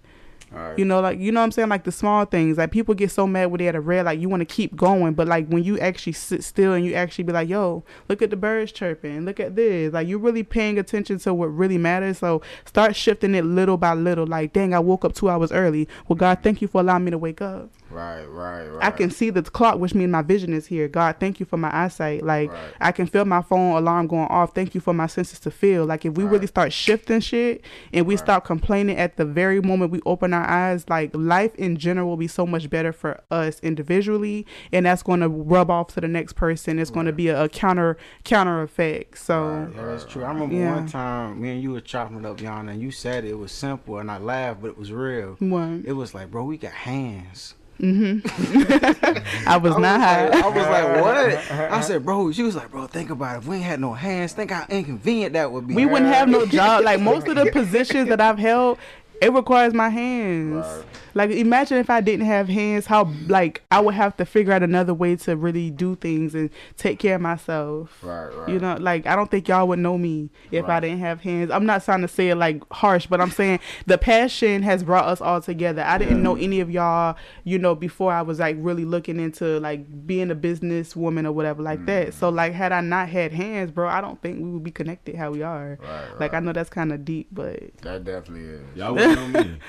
Right. You know, like you know what I'm saying? Like the small things. Like people get so mad when they're at a red, like you want to keep going, but like when you actually sit still and you actually be like, yo, look at the birds chirping, look at this. Like you're really paying attention to what really matters. So start shifting it little by little. Like, dang, I woke up two hours early. Well, God, thank you for allowing me to wake up. Right, right, right. I can see the clock, which means my vision is here. God, thank you for my eyesight. Like Right. I can feel my phone alarm going off. Thank you for my senses to feel. Like if we really start shifting shit and we Right. stop complaining at the very moment we open our eyes, like life in general will be so much better for us individually, and that's going to rub off to the next person. It's going to be a, a counter counter effect. So Yeah, that's true. I remember Yeah. one time me and you were chopping it up, Yana, and you said it was simple, and I laughed, but it was real. one, It was like, bro, we got hands. Mm-hmm. I was I not was high. like, I was like, what? I said, bro. She was like, bro, think about it. If we ain't had no hands, think how inconvenient that would be. we wouldn't have no job. Like most of the positions that I've held, it requires my hands. Right. Like imagine if I didn't have hands, how like I would have to figure out another way to really do things and take care of myself. Right, right. You know, like I don't think y'all would know me if I didn't have hands. I'm not trying to say it like harsh, but I'm saying the passion has brought us all together. I didn't know any of y'all, you know, before I was like really looking into like being a business woman or whatever like that. Mm-hmm. So like had I not had hands, bro, I don't think we would be connected how we are. Right, Like I know that's kind of deep, but That definitely is. Y'all wouldn't know me.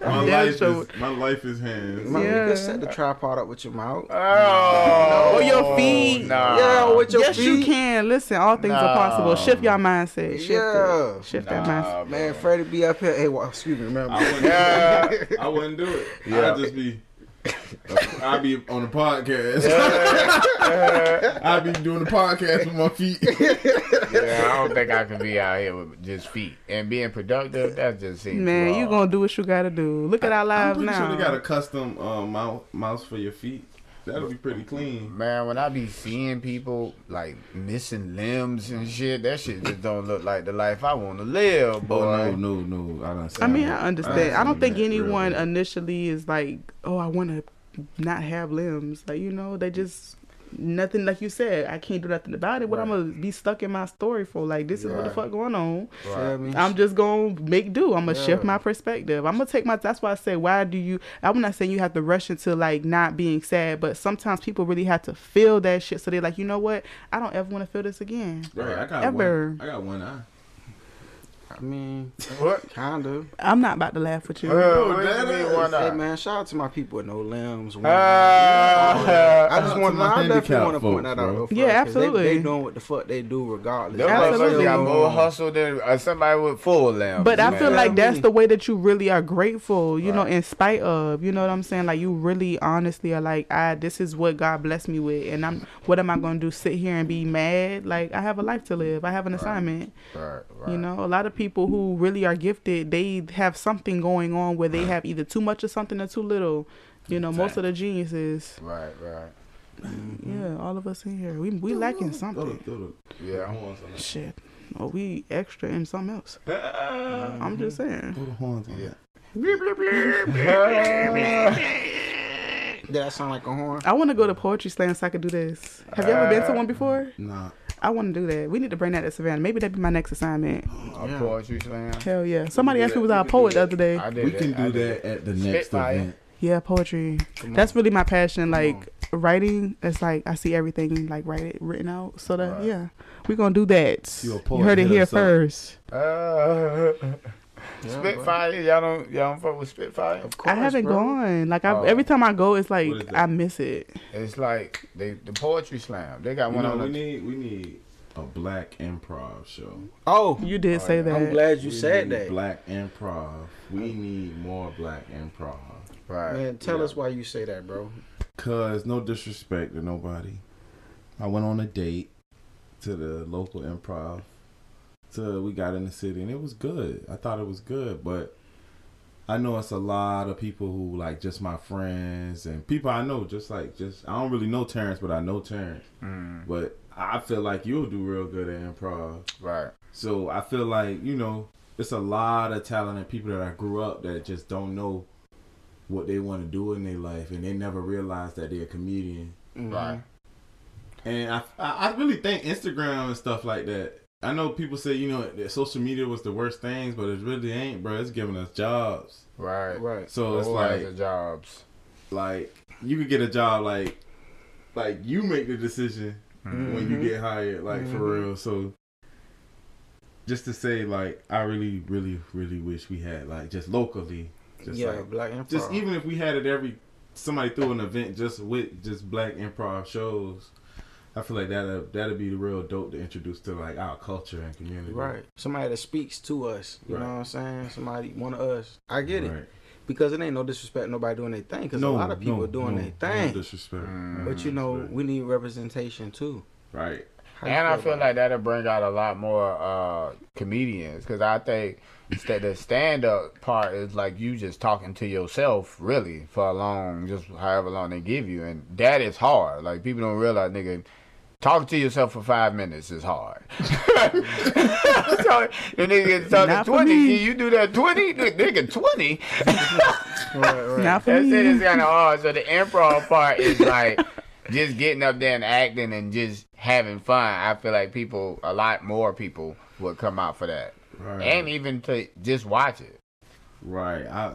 my Yeah, life so- is my life is hands. Man, Yeah. You could set the tripod up with your mouth. Oh, Or your feet. Nah. Yeah, with your yes, you can. Listen, all things are possible. No. Shift your mindset. Shift Yeah. it. Shift that mindset. Man, Freddy be up here. Hey, well, excuse me, remember? I wouldn't, Yeah. I wouldn't do it. Yeah. I'd just be. I'd be on the podcast. I'd be doing the podcast with my feet. Yeah, I don't think I can be out here with just feet and being productive. That just seems Man, you wrong. gonna do what you gotta do. Look at our I'm lives pretty now. sure they got a custom uh, mouse mouse for your feet. That'll be pretty clean. Man, when I be seeing people like missing limbs and shit, that shit just don't look like the life I want to live, boy. Oh no, no, no! I don't. I mean, I understand. I don't think anyone Uh, initially is like, oh, I want to not have limbs. Like, you know, they just nothing. Like you said, I can't do nothing about it. What I'm gonna be stuck in my story for? Like, this is what the fuck going on. Me? I'm just gonna make do. I'm gonna shift my perspective. I'm gonna take my. That's why I say, why do you? I'm not saying you have to rush into like not being sad, but sometimes people really have to feel that shit. So they're like, you know what? I don't ever want to feel this again. Right, I got Ever. one. I got one eye. I mean, What? kind of. I'm not about to laugh with you. Uh, what that do you mean one Hey man, shout out to my people with no limbs. one Uh, eye. I just out want, to my I definitely want to point that out. bro. though, Yeah, first, 'cause They, absolutely. they doing what the fuck they do regardless. Them Absolutely. got more hustle than uh, somebody with full limbs. But I feel like that's the way that you really are grateful, you know, in spite of, you know what I'm saying? Like you really honestly are like, I this is what God blessed me with and I'm what am I gonna do? Sit here and be mad? Like I have a life to live. I have an assignment. Right, right. You know, a lot of people who really are gifted, they have something going on where they have either too much of something or too little. You know, most of the geniuses. Right, right. Mm-hmm. Yeah, all of us in here. We we lacking something. the, throw the Yeah. I want that. Shit. Oh, we extra in something else. Uh, I'm just saying. Throw the horns on Yeah. that. Did that sound like a horn? I want to go to poetry slam so I could do this. Have you ever been to uh, one before? Nah. I want to do that. We need to bring that to Savannah. Maybe that'd be my next assignment. A Yeah. poetry slam. Hell yeah. Somebody asked me that. was I a We can do poet the other day. I did We that. can I do did that at the next Spitfire. event. Yeah, poetry. That's really my passion. Like writing, it's like I see everything like write it written out. So that Right. yeah, we're gonna do that. You a You poet, heard it here first. Uh, Yeah, Spitfire, y'all don't y'all don't fuck with Spitfire? Of course, I haven't bro. gone. Like I, Oh. every time I go, it's like What is that? I miss it. It's like they the poetry slam. They got You one know, on we the need we need a black improv show. Oh, You did say oh, that. I'm glad you We said need that. Black improv. We need more black improv. right. Man, tell Yeah. us why you say that, bro. Cause no disrespect to nobody. I went on a date to the local improv. We got in the city and it was good. I thought it was good, but I know it's a lot of people who like just my friends and people I know just like just I don't really know Terrance, but I know Terrance. Mm, But I feel like you'll do real good at improv. right. So I feel like, you know, it's a lot of talented people that I grew up that just don't know what they want to do in their life and they never realize that they're a comedian. Right. And I I really think Instagram and stuff like that. I know people say, you know, that social media was the worst things, but it really ain't, bro. It's giving us jobs. Right. Right. So it's Whole like, ass jobs. like you could get a job like, like you make the decision mm-hmm. when you get hired, like for mm-hmm. real. So just to say, like, I really, really, really wish we had like just locally Just yeah, like black improv. just even if we had it every somebody threw an event just with just black improv shows, I feel like that'll that'll be the real dope to introduce to like our culture and community. right. Somebody that speaks to us. You Right. know what I'm saying? Somebody, one of us. I get it. Because it ain't no disrespect nobody doing their thing. Because a lot of people no, doing no, their No thing. disrespect. Mm. But you know, disrespect. we need representation too. right. How And I feel about like that'll bring out a lot more uh, comedians because I think that the stand up part is like you just talking to yourself really for a long, just however long they give you, and that is hard. Like people don't realize, nigga. Talking to yourself for five minutes is hard. so the nigga talking Not twenty, me. you do that twenty, nigga twenty. that? Right, right. Not for That's me. it. It's kind of hard. So the improv part is like just getting up there and acting and just having fun. I feel like people, a lot more people, would come out for that, Right. and even to just watch it. Right. I,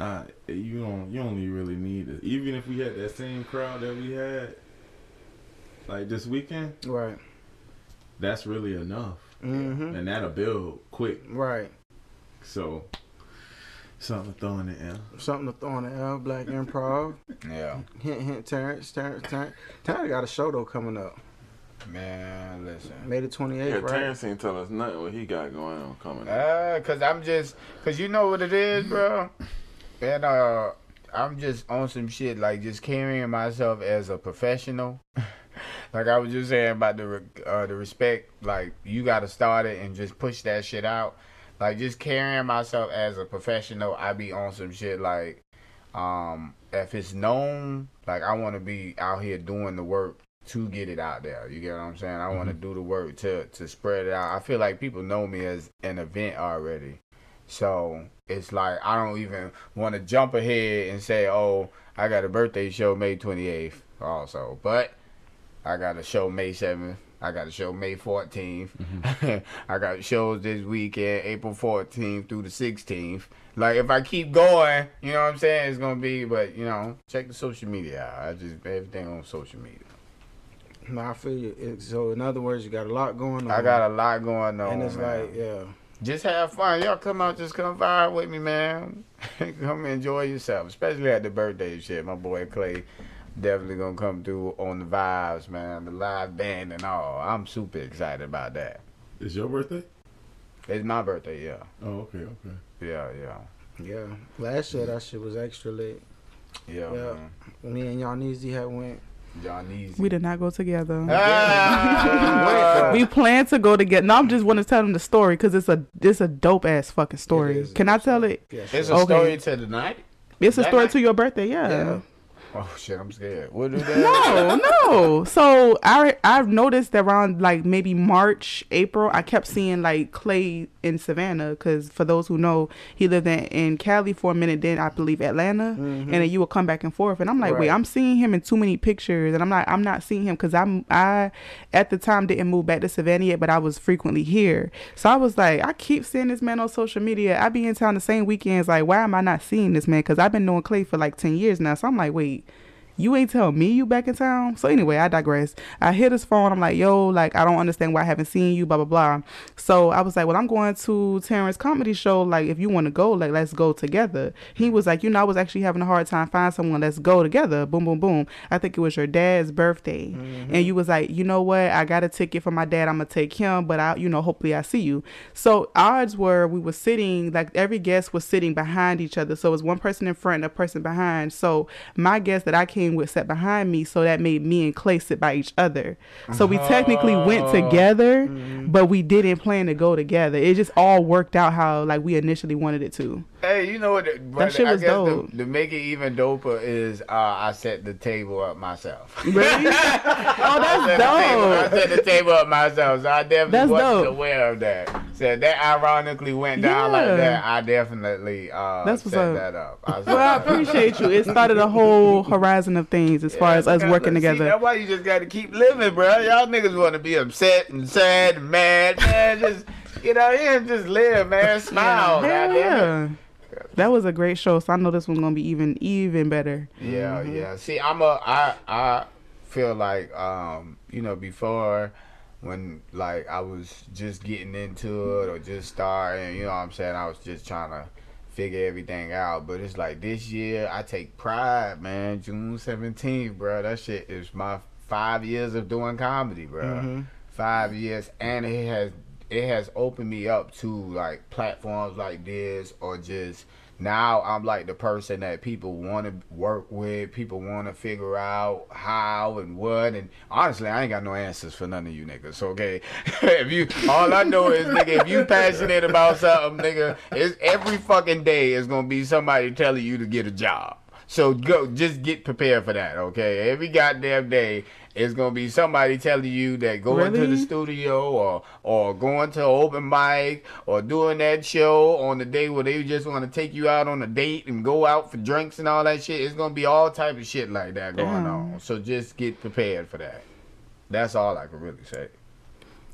I, you don't, you only really need it. Even if we had that same crowd that we had, like this weekend, Right. that's really enough, Mm-hmm. and that'll build quick. Right. So, something to throw in the air. Something to throw in the air. Black improv. Yeah, Hint, hint. Terrance, Terrance, Terrance. Terrance got a show though coming up. man. Listen. May the 28th, Yeah, right? Terrance ain't tell us nothing what he got going on coming up. Uh, cause I'm just, cause you know what it is, bro. And uh, I'm just on some shit like just carrying myself as a professional. like I was just saying about the uh, the respect. Like you got to start it and just push that shit out. Like just carrying myself as a professional. I be on some shit like, um, if it's known, like I want to be out here doing the work to get it out there. You get what I'm saying? I want to do the work to to spread it out. I feel like people know me as an event already. So it's like I don't even want to jump ahead and say, "Oh, I got a birthday show May 28th." Also, but I got a show May 7th. I got a show May 14th. Mm-hmm. I got shows this weekend, April 14th through the 16th. Like if I keep going, you know what I'm saying? It's gonna be, but you know, check the social media out. I just everything on social media. No, I feel you. It- so in other words, you got a lot going on. I got a lot going on. and it's man. like, yeah. just have fun. Y'all come out, just come vibe with me, man. come enjoy yourself, especially at the birthday shit. My boy Clay definitely gonna come through on the vibes, man. The live band and all. I'm super excited about that. It's your birthday? It's my birthday, yeah, Oh, okay, okay. yeah, yeah, Yeah. Last year that shit was extra lit. yeah. Yeah. Man. Me and y'all Neezy had went. John Easy. We did not go together. Ah! we plan to go together. No, I'm just want to tell them the story because it's a it's a dope ass fucking story. It is a Can I tell story. it? Yes. it's a Okay. story to the night. It's a That story night? to your birthday. Yeah. Yeah. Oh shit, I'm scared. What do that? No, no. So I I've noticed that around like maybe March, April, I kept seeing like Clay in Savannah because for those who know, he lived in, in Cali for a minute, then I believe Atlanta, mm-hmm. and then you would come back and forth, and I'm like, wait, I'm seeing him in too many pictures, and I'm like, I'm not seeing him because I'm I at the time didn't move back to Savannah yet, but I was frequently here, so I was like, I keep seeing this man on social media. I be in town the same weekends, like why am I not seeing this man? Because I've been knowing Clay for like ten years now, so I'm like, wait you ain't tell me you back in town. So anyway, I digress. I hit his phone. I'm like, yo, like I don't understand why I haven't seen you, blah blah blah. So I was like, well, I'm going to Terrance comedy show. Like, if you want to go, like let's go together. He was like, you know, I was actually having a hard time finding someone. Let's go together. Boom boom boom. I think it was your dad's birthday, mm-hmm. and you was like, you know what? I got a ticket for my dad. I'm gonna take him, but I, you know, hopefully I see you. So odds were we were sitting like every guest was sitting behind each other. So it was one person in front and a person behind. So my guest that I came with sat behind me, so that made me and Clay sit by each other. So we ah. technically went together, mm-hmm. but we didn't plan to go together. It just all worked out how like we initially wanted it to. Hey, you know what? the- But shit I was guess dope. To, to make it even doper is uh, I set the table up myself. Really? oh, I that's the table- I set the table up myself, so I definitely That's wasn't dope. aware of that. So that ironically went down like that. I definitely uh, That's what's set up. that up. I Well, I appreciate you. It started a whole horizon of things as far as us working see, together. that's why you just got to keep living, bro. Y'all niggas want to be upset and sad and mad, man. Just here and just live, man. Smile. Hell yeah. That was a great show, so I know this one's gonna be even even better. Yeah, Mm-hmm. yeah. See, I'm a I I feel like um, you know, before when like I was just getting into it or just starting, you know what I'm saying? I was just trying to figure everything out. But it's like this year, I take pride, man. June seventeenth, bro. That shit is my five years of doing comedy, bro. Mm-hmm. Five years, and it has it has opened me up to like platforms like this, or just now I'm like the person that people want to work with. People want to figure out how and what. And honestly, I ain't got no answers for none of you niggas. Okay, if you all I know is nigga, if you passionate about something, nigga, it's every fucking day is gonna be somebody telling you to get a job. So go, just get prepared for that, okay? Every goddamn day is gonna be somebody telling you that going to the studio or or going to open mic or doing that show on the day where they just want to take you out on a date and go out for drinks and all that shit. It's gonna be all type of shit like that going Damn. on. So just get prepared for that. That's all I can really say.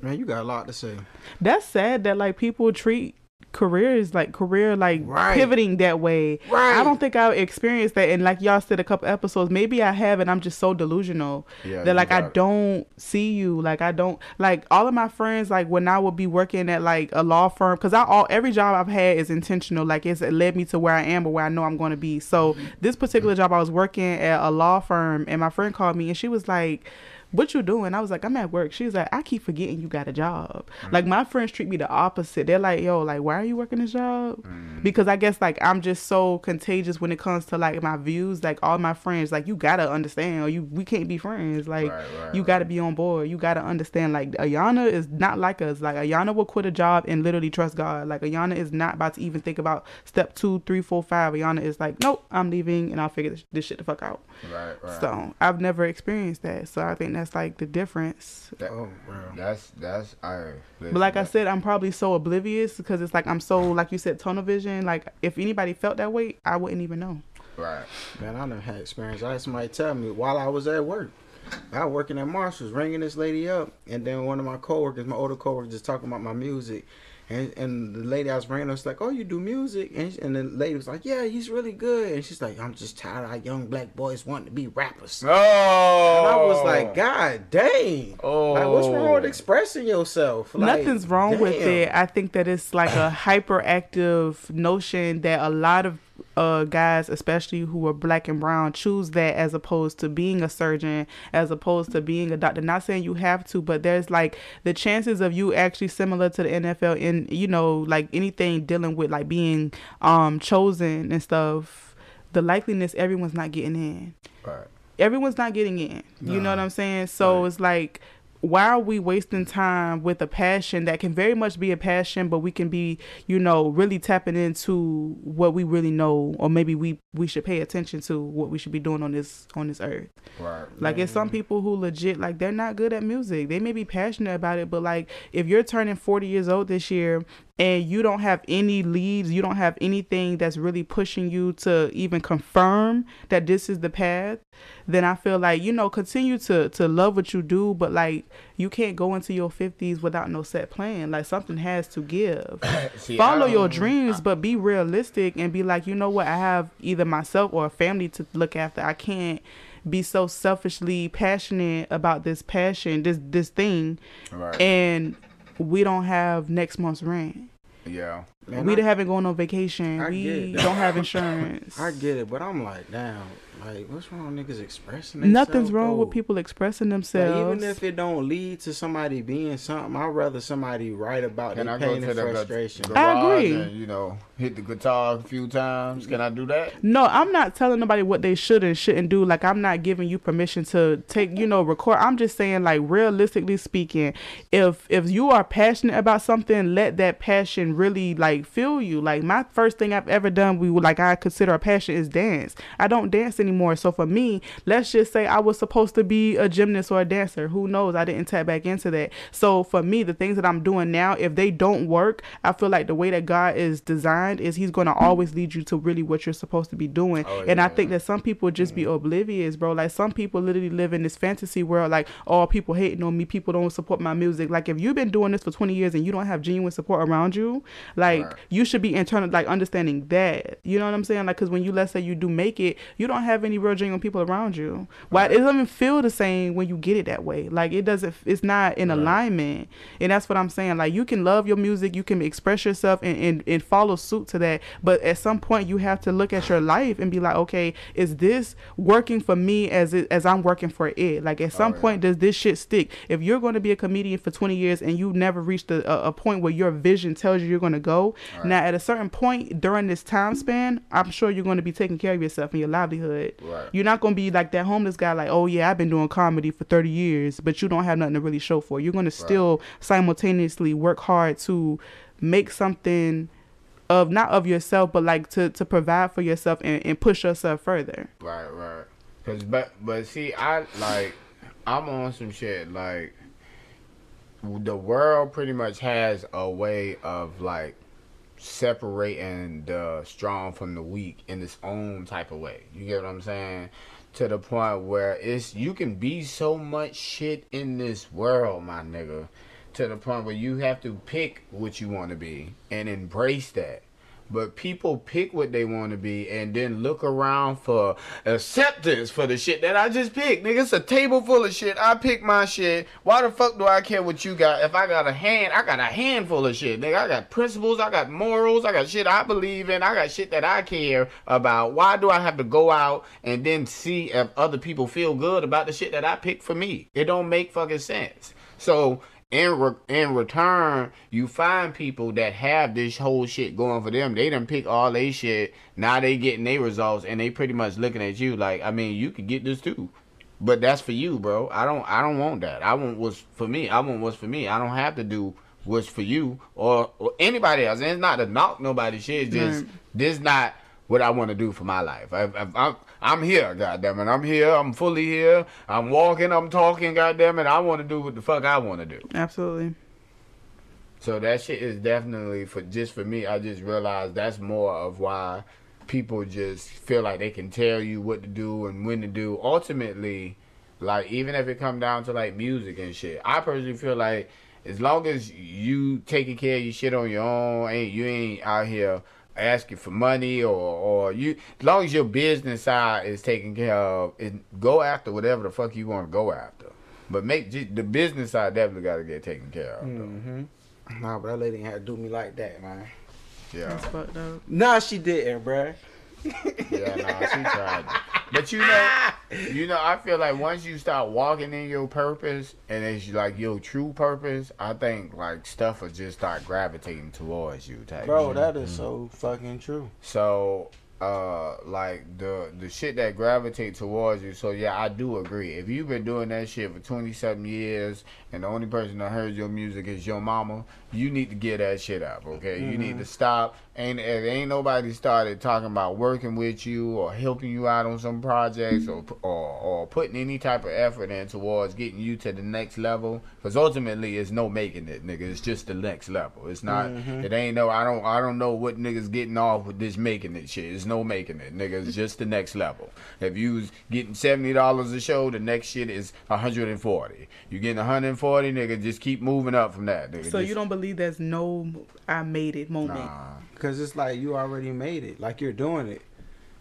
Man, you got a lot to say. That's sad that like people treat careers like career like Right. pivoting that way. Right. I don't think I've experienced that and like y'all said a couple episodes, maybe I have and I'm just so delusional Yeah, that like I don't see you. Like I don't like all of my friends like when I would be working at like a law firm cuz I all every job I've had is intentional. Like it's it led me to where I am or where I know I'm going to be. So mm-hmm. this particular job I was working at a law firm and my friend called me and she was like what you doing? I was like, I'm at work. She was like, I keep forgetting you got a job. Mm. Like my friends treat me the opposite. They're like, yo, like why are you working this job? Mm. Because I guess like I'm just so contagious when it comes to like my views. Like all my friends, like you gotta understand, or you we can't be friends. Like Right, right, you gotta be on board. You gotta understand. Like Ayana is not like us. Like Ayana will quit a job and literally trust God. Like Ayana is not about to even think about step two, three, four, five. Ayana is like, nope, I'm leaving and I'll figure this, this shit the fuck out. Right, right. So I've never experienced that. So I think that's like the difference. That- Oh, bro. that's that's I. But like I said, I'm probably so oblivious because it's like I'm so like you said, tunnel vision. Like if anybody felt that way, I wouldn't even know. right. Man, I never had experience. I had somebody tell me while I was at work. I was working at Marshall's, ringing this lady up, and then one of my coworkers, my older coworkers, just talking about my music. And, and the lady I was ringing up was like, "Oh, you do music?" And, and the lady was like, "Yeah, he's really good." And she's like, "I'm just tired of how young black boys wanting to be rappers." Oh, And I was like, God dang. Oh. Like, what's oh. wrong with expressing yourself? Like, Nothing's wrong with it. I think that it's like a hyperactive notion that a lot of uh guys, especially who are black and brown, choose that as opposed to being a surgeon, as opposed to being a doctor. Not saying you have to, but there's like the chances of you actually similar to the NFL in you know like anything dealing with like being um chosen and stuff. The likeliness everyone's not getting in. Right. everyone's not getting in. You know what I'm saying? So it's like, why are we wasting time with a passion that can very much be a passion, but we can be, you know, really tapping into what we really know, or maybe we we should pay attention to what we should be doing on this on this earth. Right. Like it's some mm-hmm. people who legit like they're not good at music. They may be passionate about it, but like if you're turning 40 years old this year and you don't have any leads, you don't have anything that's really pushing you to even confirm that this is the path, then I feel like you know continue to to love what you do, but like you can't go into your 50s without no set plan. Like something has to give See, follow your don't- dreams but be realistic and be like you know what i have either myself or a family to look after i can't be so selfishly passionate about this passion this this thing Right. and we don't have next month's rent yeah. Man, we I- haven't going on vacation I get we it. don't have insurance I get it, but I'm like, damn, like, what's wrong with niggas expressing nothing's themselves, wrong with oh. people expressing Like, themselves even if it don't lead to somebody being something, I'd rather somebody write about Can their I go pain to and the frustration. gar- I agree. and you know hit the guitar a few times? Can I do that? No, I'm not telling nobody what they should and shouldn't do. Like I'm not giving you permission to take, you know, record. I'm just saying like realistically speaking, if if you are passionate about something, let that passion really like fill you. Like my first thing I've ever done, we would like I consider a passion is dance. I don't dance anymore. So for me, let's just say I was supposed to be a gymnast or a dancer. Who knows? I didn't tap back into that. So for me, the things that I'm doing now, if they don't work, I feel like the way that God is designed is He's gonna always lead you to really what you're supposed to be doing. Oh, and I think that some people just be mm-hmm. oblivious, bro. Like some people literally live in this fantasy world, like, oh, people hating on me, people don't support my music. Like if you've been doing this for 20 years and you don't have genuine support around you, like Right. you should be internal, like understanding that. You know what I'm saying? Like, cause when you let's say you do make it, you don't have any real genuine people around you. Why it doesn't even feel the same when you get it that way. Like it doesn't. It's not in alignment, and that's what I'm saying. Like you can love your music, you can express yourself, and, and and follow suit to that. But at some point, you have to look at your life and be like, okay, is this working for me as it, as I'm working for it? Like at some oh, point, does this shit stick? If you're going to be a comedian for 20 years and you never reached a, a point where your vision tells you you're going to go, now at a certain point during this time span, I'm sure you're going to be taking care of yourself and your livelihood. Right. You're not going to be like that homeless guy, like, oh yeah, I've been doing comedy for 30 years, but you don't have nothing to really show for. You're going to still simultaneously work hard to make something of not of yourself, but like to to provide for yourself and, and push yourself further. Right, right. Cause but but see, I like I'm on some shit like the world pretty much has a way of like separating the strong from the weak in its own type of way. You get what I'm saying? To the point where it's you can be so much shit in this world, my nigga. To the point where you have to pick what you want to be and embrace that. But people pick what they want to be and then look around for acceptance for the shit that I just picked. Nigga, it's a table full of shit. I pick my shit. Why the fuck do I care what you got? If I got a hand, I got a handful of shit. Nigga, I got principles, I got morals, I got shit I believe in, I got shit that I care about. Why do I have to go out and then see if other people feel good about the shit that I picked for me? It don't make fucking sense. So in re- in return, you find people that have this whole shit going for them. They done pick all they shit. Now they getting their results, and they pretty much looking at you like, I mean, you could get this too, but that's for you, bro. I don't I don't want that. I want what's for me. I want what's for me. I don't have to do what's for you or, or anybody else. And it's not to knock nobody shit. It's just this not what I want to do for my life. I, I, I'm I'm here, goddamn it. I'm here. I'm fully here. I'm walking. I'm talking, goddamn it. I want to do what the fuck I want to do. Absolutely. So that shit is definitely for just for me. I just realized that's more of why people just feel like they can tell you what to do and when to do. Ultimately, like even if it come down to like music and shit, I personally feel like as long as you taking care of your shit on your own, ain't you ain't out here asking for money or or you as long as your business side is taken care of, and go after whatever the fuck you want to go after. But make the business side definitely got to get taken care of. Mm-hmm. Nah, but that lady had to do me like that, man. Yeah. That's fucked up. Nah, she didn't, bruh. Yeah, no, she tried. But you know, you know, I feel like once you start walking in your purpose and it's like your true purpose, I think like stuff will just start gravitating towards you. Type Bro, shit. that is mm-hmm. so fucking true. So, uh, like the the shit that gravitate towards you. So yeah, I do agree. If you've been doing that shit for twenty something years, and the only person that heard your music is your mama, you need to get that shit up. Okay, you need to stop. Ain't if ain't nobody started talking about working with you or helping you out on some projects or or or putting any type of effort in towards getting you to the next level. Because ultimately, it's no making it, nigga. It's just the next level. It's not. It ain't no. I don't. I don't know what niggas getting off with this making it shit. It's no making it, nigga. It's just the next level. If you getting seventy dollars a show, the next shit is hundred and forty. You getting one hundred and forty, nigga. Just keep moving up from that, nigga. So Just- you don't believe there's no I made it moment. Nah. Cause it's like you already made it, like you're doing it.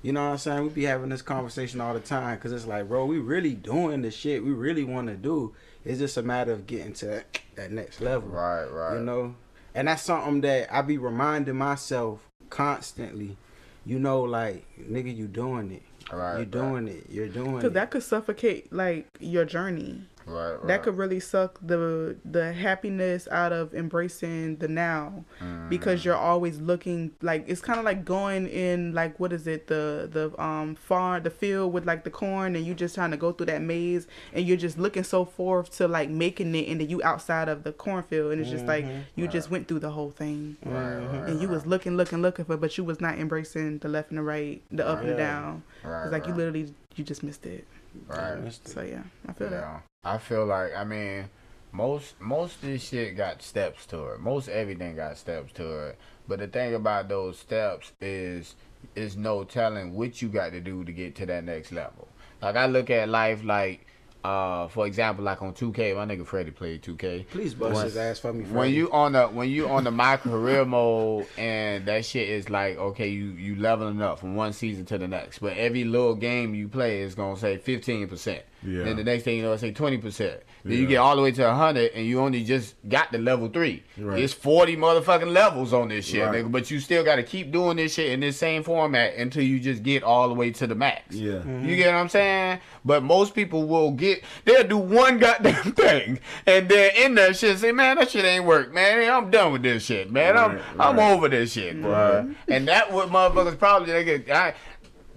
You know what I'm saying? We be having this conversation all the time, cause it's like, bro, we really doing the shit we really want to do. It's just a matter of getting to that, that next level. Right, right. You know, and that's something that I be reminding myself constantly. You know, like nigga, you doing it. Right, You're right. doing it. You're doing Cause it. that could suffocate like your journey. Right, right. That could really suck the the happiness out of embracing the now, Mm. because you're always looking like it's kind of like going in like what is it the the um farm the field with like the corn and you just trying to go through that maze and you're just looking so forth to like making it and then you outside of the cornfield and it's just like you just went through the whole thing Mm-hmm. Right, right, and you was looking looking looking for but you was not embracing the left and the right the up Yeah. and down right, it's like you literally you just missed it right. so yeah I feel that Yeah. I feel like I mean most most of this shit got steps to it. Most everything got steps to it. But the thing about those steps is is no telling what you got to do to get to that next level. Like I look at life like uh, for example, like on 2K, my nigga Freddy played 2K. Please bust When- his ass for me. When you on the when you on the my career mode and that shit is like okay you you leveling up from one season to the next but every little game you play is gonna say 15% Yeah. then the next thing you know it's say 20% then you get all the way to 100 and you only just got the level 3 Right. it's 40 motherfucking levels on this shit Right. nigga but you still gotta keep doing this shit in this same format until you just get all the way to the max Yeah. Mm-hmm. you get what I'm saying? But most people will get they'll do one goddamn thing and then in that shit say, Man, that shit ain't work, man. I'm done with this shit, man. I'm Right, I'm over this shit, bro. And that what motherfuckers probably they get I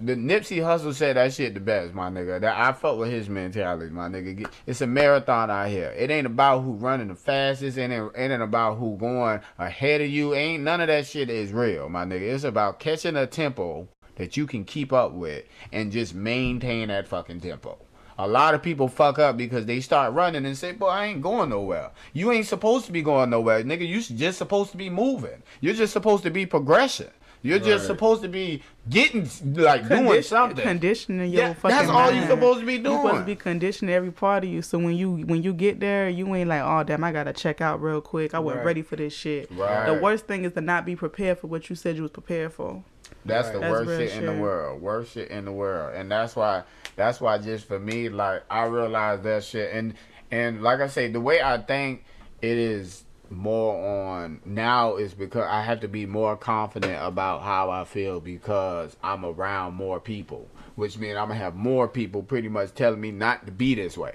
the Nipsey Hussle said that shit the best, my nigga. That I fuck with his mentality, my nigga. It's a marathon out here. It ain't about who running the fastest, and it ain't about who going ahead of you. Ain't none of that shit is real, my nigga. It's about catching a tempo that you can keep up with and just maintain that fucking tempo. A lot of people fuck up because they start running and say, "Boy, I ain't going nowhere." You ain't supposed to be going nowhere, nigga. You just supposed to be moving. You're just supposed to be progression. You're just supposed to be getting like doing something. Conditioning your Yeah, fucking that's all you mind. supposed to be doing. You're supposed to be conditioning every part of you. So when you when you get there, you ain't like, oh damn, I gotta check out real quick. I wasn't Right. ready for this shit. Right. The worst thing is to not be prepared for what you said you was prepared for. That's the That's worst real shit in the world. Worst shit in the world. And that's why that's why just for me, like I realized that shit and and like I say, the way I think it is more on now is because I have to be more confident about how I feel because I'm around more people. Which means I'm gonna have more people pretty much telling me not to be this way.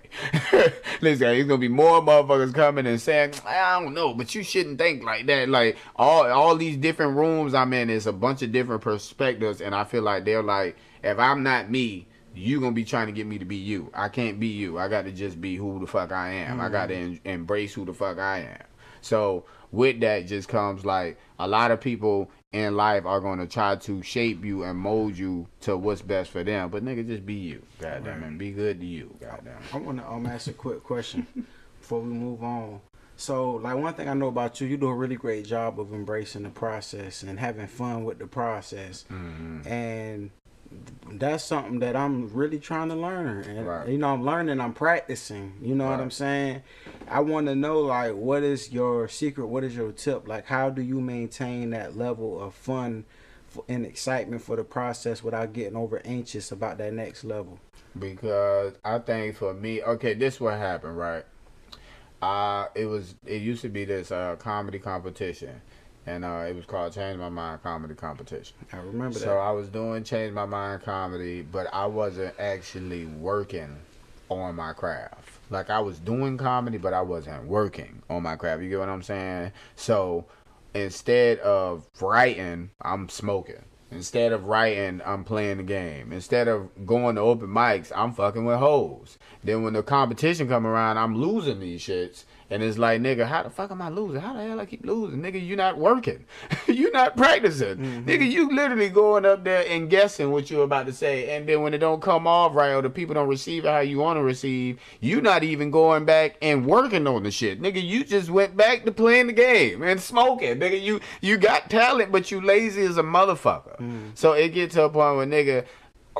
Listen, there's gonna be more motherfuckers coming and saying, I don't know, but you shouldn't think like that. Like all all these different rooms I'm in is a bunch of different perspectives, and I feel like they're like, if I'm not me, you gonna be trying to get me to be you. I can't be you. I got to just be who the fuck I am. I got to en- embrace who the fuck I am. So with that just comes like a lot of people in life are gonna try to shape you and mold you to what's best for them. But nigga, just be you. Goddamn, and be good to you. Goddamn. I want to um, ask a quick question before we move on. So, like one thing I know about you, you do a really great job of embracing the process and having fun with the process, Mm-hmm. and that's something that I'm really trying to learn. And Right. you know, I'm learning, I'm practicing. You know what I'm saying? I want to know like what is your secret? What is your tip? Like, how do you maintain that level of fun and excitement for the process without getting over anxious about that next level? because I think for me, okay, this what happened, right? Uh it was it used to be this uh comedy competition, and uh it was called Change My Mind Comedy Competition. I remember So that. I was doing Change My Mind comedy, but I wasn't actually working on my craft. Like I was doing comedy, but I wasn't working on my craft. You get what I'm saying? So instead of writing, I'm smoking. Instead of writing, I'm playing the game. Instead of going to open mics, I'm fucking with hoes. Then when the competition come around, I'm losing these shits. And it's like, nigga, how the fuck am I losing? How the hell I keep losing? Nigga, you not working. you not practicing. Mm-hmm. Nigga, you literally going up there and guessing what you're about to say. And then when it don't come off right or the people don't receive it how you want to receive, you not even going back and working on the shit. Nigga, you just went back to playing the game and smoking. Nigga, you you got talent, but you lazy as a motherfucker. Mm. So it gets to a point where nigga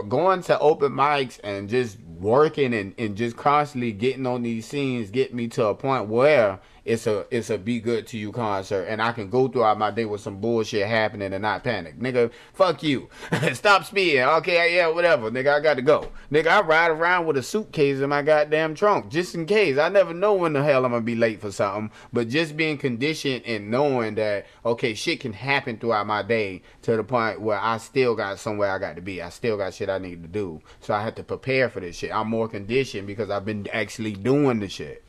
going to open mics and just working and, and just constantly getting on these scenes get me to a point where it's a it's a be good to you concert and I can go throughout my day with some bullshit happening and not panic. Nigga, fuck you. Stop speeding. Okay, yeah, whatever. Nigga, I got to go. Nigga, I ride around with a suitcase in my goddamn trunk just in case. I never know when the hell I'm gonna be late for something. But just being conditioned and knowing that okay, shit can happen throughout my day to the point where I still got somewhere I got to be. I still got shit I need to do. So I had to prepare for this shit. I'm more conditioned because I've been actually doing the shit.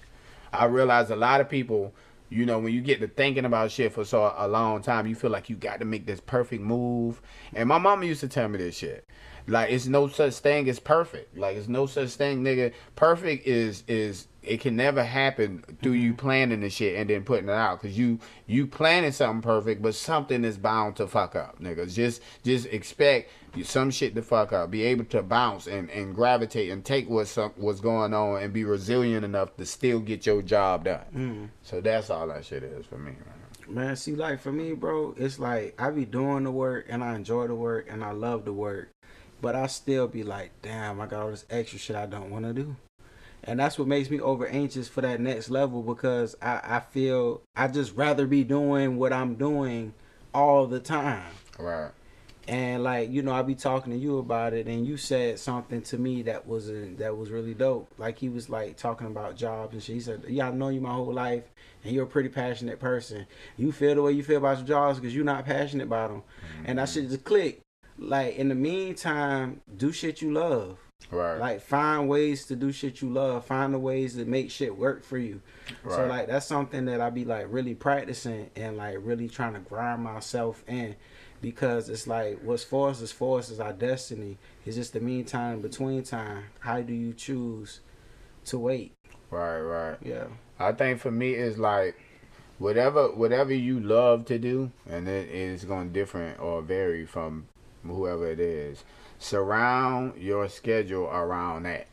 I realize a lot of people, you know, when you get to thinking about shit for so a long time, you feel like you got to make this perfect move. And my mama used to tell me this shit. Like it's no such thing as perfect. Like it's no such thing, nigga. Perfect is is it can never happen through you mm-hmm. planning the shit and then putting it out. Cause you you planning something perfect, but something is bound to fuck up, niggas Just just expect some shit to fuck up. Be able to bounce and, and gravitate and take what's up, what's going on and be resilient enough to still get your job done. Mm. So that's all that shit is for me. Man. Man, see, like for me, bro, it's like I be doing the work and I enjoy the work and I love the work, but I still be like, damn, I got all this extra shit I don't want to do. And that's what makes me over anxious for that next level because I, I feel I just rather be doing what I'm doing all the time. Right. And like you know, I be talking to you about it, and you said something to me that was a, that was really dope. Like he was like talking about jobs and shit. He said, "Yeah, I've known you my whole life, and you're a pretty passionate person. You feel the way you feel about your jobs because you're not passionate about them." And that mm-hmm. shit just click. Like in the meantime, do shit you love. Right. Like find ways to do shit you love. Find the ways to make shit work for you. So like that's something that I be like really practicing and like really trying to grind myself in because it's like what's for us is for us is our destiny. It's just the meantime between time. How do you choose to wait? right. Right. Yeah. I think for me it's like whatever whatever you love to do, and it is going to different or vary from whoever it is. Surround your schedule around that.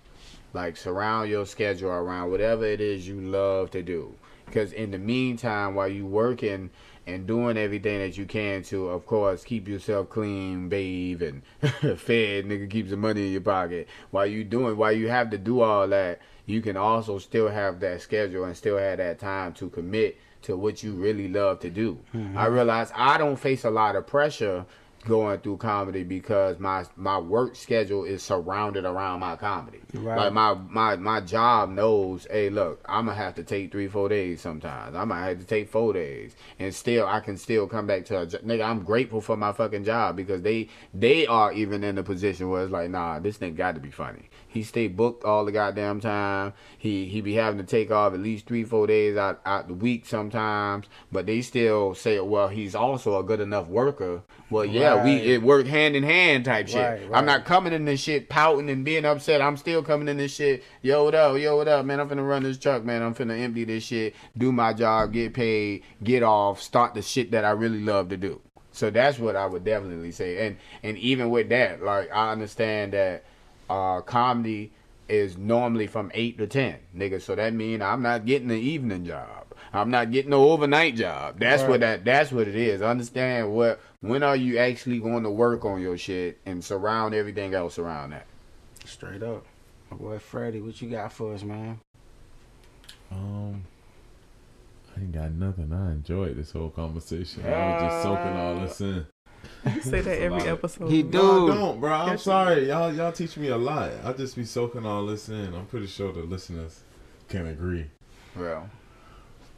Like surround your schedule around whatever it is you love to do. Because in the meantime, while you working and doing everything that you can to, of course, keep yourself clean, bathe, and fed, nigga, keep some money in your pocket. While you doing, while you have to do all that, you can also still have that schedule and still have that time to commit to what you really love to do. Mm-hmm. I realize I don't face a lot of pressure going through comedy because my my work schedule is surrounded around my comedy. Right. Like my my my job knows, hey, look, I'm gonna have to take three four days sometimes. I might have to take four days, and still I can still come back to a nigga. I'm grateful for my fucking job because they they are even in a position where it's like, nah, this nigga got to be funny. He stay booked all the goddamn time. He he be having to take off at least three four days out out the week sometimes, but they still say, well, he's also a good enough worker. Well, yeah, we it work hand in hand type shit. Right, I'm not coming in this shit pouting and being upset. I'm still coming in this shit. Yo, what up? Yo, what up, man? I'm finna run this truck, man. I'm finna empty this shit, do my job, get paid, get off, start the shit that I really love to do. So that's what I would definitely say. And and even with that, like I understand that uh comedy is normally from eight to ten, nigga. So that mean I'm not getting an evening job. I'm not getting no overnight job. That's what that that's what it is. Understand what when are you actually going to work on your shit and surround everything else around that. Straight up. My boy Freddy, what you got for us, man? Um, I ain't got nothing. I enjoyed this whole conversation. I was just soaking all this in. You say that every episode. He No, I don't, bro. I'm Yes, you sorry, y'all. Y'all teach me a lot. I just be soaking all this in. I'm pretty sure the listeners can agree. Well,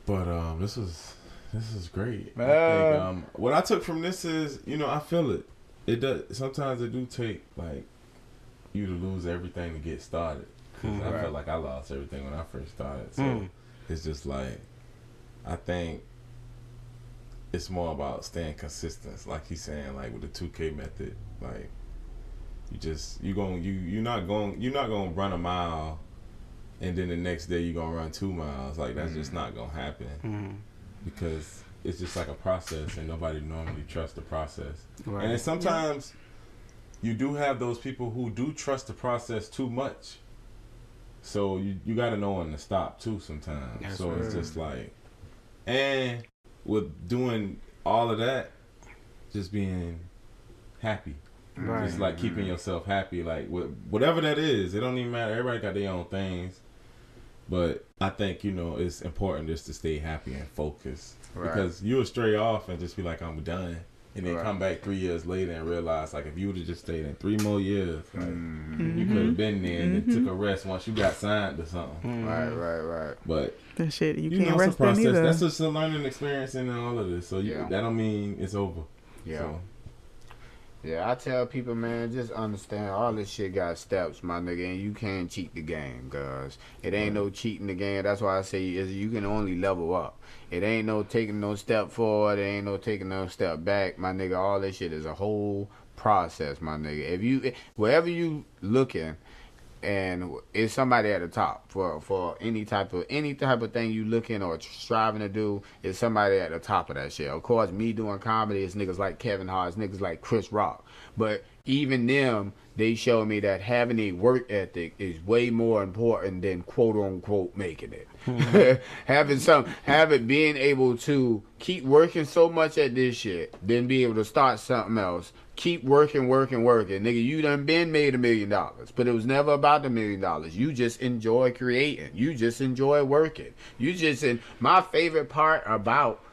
But um, this was this is great. I think um, what I took from this is, you know, I feel it. It does. Sometimes it do take like you to lose everything to get started. 'Cause I Right. felt like I lost everything when I first started. So Mm. it's just like I think it's more about staying consistent. Like he's saying, like with the two K method, like you just you going you you're not going you're not gonna run a mile and then the next day you're gonna run two miles. Like that's just not gonna happen Mm-hmm. because it's just like a process and nobody normally trusts the process. Right. And sometimes you do have those people who do trust the process too much. So you you got to know when to stop too sometimes. That's so it's just like and with doing all of that just being happy. Right. Just like keeping mm-hmm. yourself happy like wh- whatever that is. It don't even matter. Everybody got their own things. But I think, you know, it's important just to stay happy and focused. Right. Because you'll stray off and just be like, I'm done. And then Right. come back three years later and realize, like, if you would have just stayed in three more years, like, mm, you could have mm-hmm. been there and then took a mm-hmm. rest once you got signed to something. right, right, right. But, That shit, you, you, can't know, it's a rest there process. neither. That's just a learning experience in all of this. So you, Yeah. that don't mean it's over. Yeah. So, Yeah, I tell people, man, just understand all this shit got steps, my nigga, and you can't cheat the game, cuz. It ain't no cheating the game. That's why I say is you can only level up. It ain't no taking no step forward. It ain't no taking no step back, my nigga. All this shit is a whole process, my nigga. If you, wherever you looking, and it's somebody at the top for for any type of any type of thing you looking or striving to do is somebody at the top of that shit. Of course, me doing comedy is niggas like Kevin Hart, niggas like Chris Rock. But even them, they show me that having a work ethic is way more important than quote unquote making it. Hmm. having some, having being able to keep working so much at this shit, then be able to start something else. Keep working, working, working. Nigga, you done been made a million dollars, but it was never about the million dollars. You just enjoy creating. You just enjoy working. You just, in my favorite part about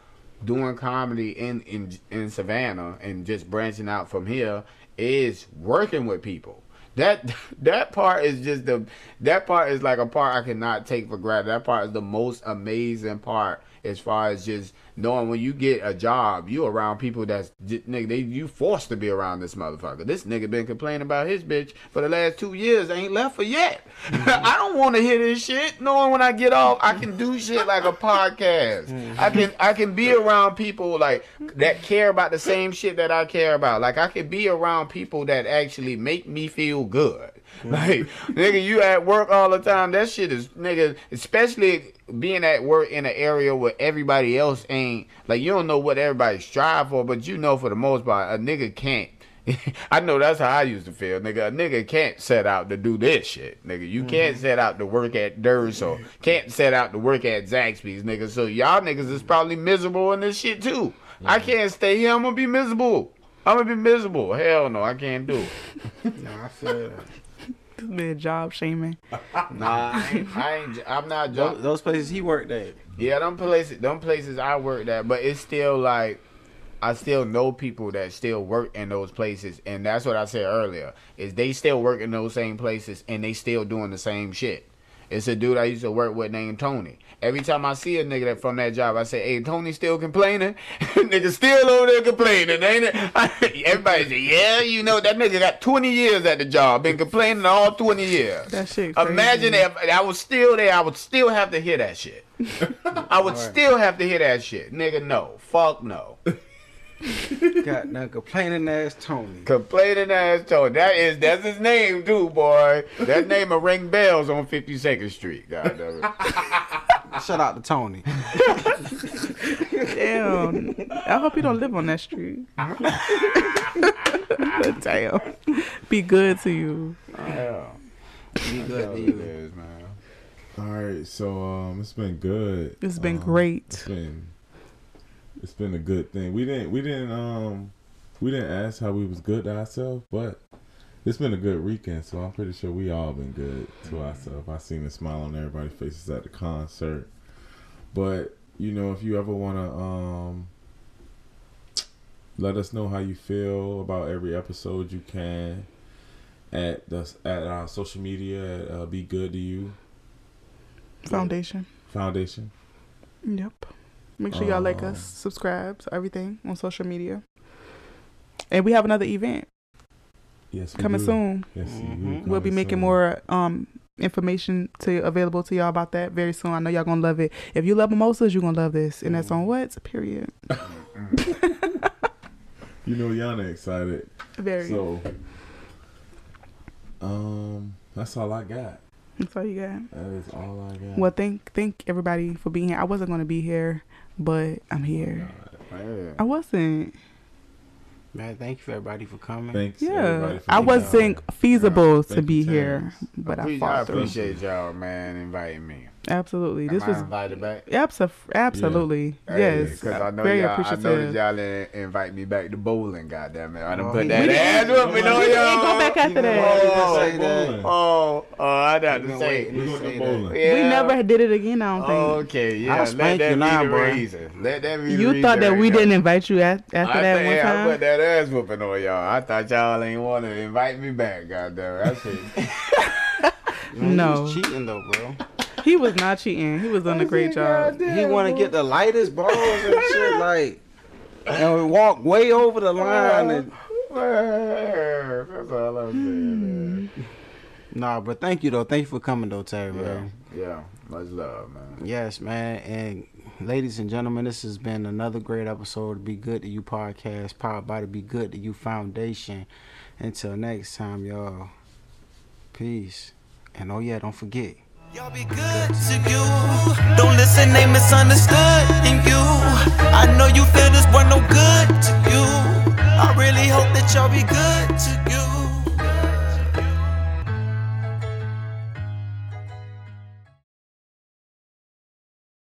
doing comedy in, in in Savannah and just branching out from here is working with people. That that part is just the that part is like a part I cannot take for granted. That part is the most amazing part as far as just knowing when you get a job, you around people that's nigga they you forced to be around this motherfucker. This nigga been complaining about his bitch for the last two years, ain't left for yet. Mm-hmm. I don't want to hear this shit. Knowing when I get off, I can do shit like a podcast. Mm-hmm. I can I can be around people like that care about the same shit that I care about. Like I can be around people that actually make me feel good. Mm-hmm. Like nigga, you at work all the time. That shit is nigga, especially being at work in an area where everybody else ain't like you don't know what everybody strive for, but you know for the most part a nigga can't. I know that's how I used to feel, nigga. A nigga can't set out to do this shit, nigga. You can't mm-hmm. set out to work at Durs or can't set out to work at Zaxby's, nigga. So y'all niggas is probably miserable in this shit too. I mm-hmm. can't stay here. I'm gonna be miserable. I'm gonna be miserable. Hell no, I can't do it. Nah, I feel that. This man job shaming. Nah, I ain't, I ain't I'm not Those, joking. those places he worked at. Yeah, them places, them places I worked at, but it's still like I still know people that still work in those places, and that's what I said earlier. Is they still work in those same places and they still doing the same shit. It's a dude I used to work with named Tony. Every time I see a nigga that from that job, I say, "Hey, Tony still complaining? nigga still over there complaining, ain't it?" Everybody say, "Yeah, you know that nigga got 20 years at the job, been complaining all 20 years." That shit. Crazy. Imagine if I was still there, I would still have to hear that shit. I would still have to hear that shit. Nigga, no. Fuck no. Got that complaining ass Tony. Complaining ass Tony. That is that's his name too, boy. That name will ring bells on 52nd Street. God damn it. Shout out to Tony. Damn. I hope you don't live on that street. Damn. Be good to you. Yeah. Be good That's to you. is, man. All right, so um, it's been good. It's been Um, great. It's been it's been a good thing. We didn't we didn't um we didn't ask how we was good to ourselves, but it's been a good weekend. So I'm pretty sure we all been good to ourselves. I seen a smile on everybody's faces at the concert. But you know, if you ever wanna um let us know how you feel about every episode, you can at the at our social media at uh, Be Good to You Foundation. Foundation. Yep. Make sure y'all like us, Um, subscribe, everything on social media. And we have another event Yes, we coming do. soon. Yes, Mhm. We'll be making more um information to available to y'all about that very soon. I know y'all gonna love it. If you love mimosas, you're gonna love this. And that's on what? Period. You know, Yana excited. Very. So, um, that's all I got. that's all you got. That is all I got. Well, thank thank everybody for being here. I wasn't gonna be here, but I'm here. Yeah. I wasn't. Man, thank you for everybody for coming. Thanks. Yeah, for I wasn't here. feasible to be here, but I, I fought through. appreciate y'all, man, inviting me. Absolutely, this Am I was invited back. abso- absolutely yes. because I know very y'all. I appreciative. know that y'all didn't invite me back to bowling. Goddamn it! I done Oh, put that We ass didn't- whooping on we We y'all. ain't go back after that. Oh, say that. bowling. Oh, oh, I had You to say. wait We're say to bowling. Yeah. We never did it again. I don't think. Okay, yeah. I'll let spank that you be now, the bro. reason. Let that be the you thought that we didn't invite you at, after I that think one I time? put that ass whooping on y'all. I thought y'all ain't want to invite me back. Goddamn, that's it. Man, No. Cheating though, bro. He was not cheating. He was doing a great job. He want to get the lightest balls and shit, like, and we walk way over the line. And, That's all I'm saying, man. nah, but thank you though. Thank you for coming though, Terry, Yeah, man. yeah. Much love, man. Yes, man. And ladies and gentlemen, this has been another great episode of Be Good to You podcast, powered by the Be Good to You Foundation. Until next time, y'all. Peace. And oh yeah, don't forget. Y'all be good to you. Don't listen, they misunderstood in you. I know you feel this were no good to you. I really hope that y'all be good to you.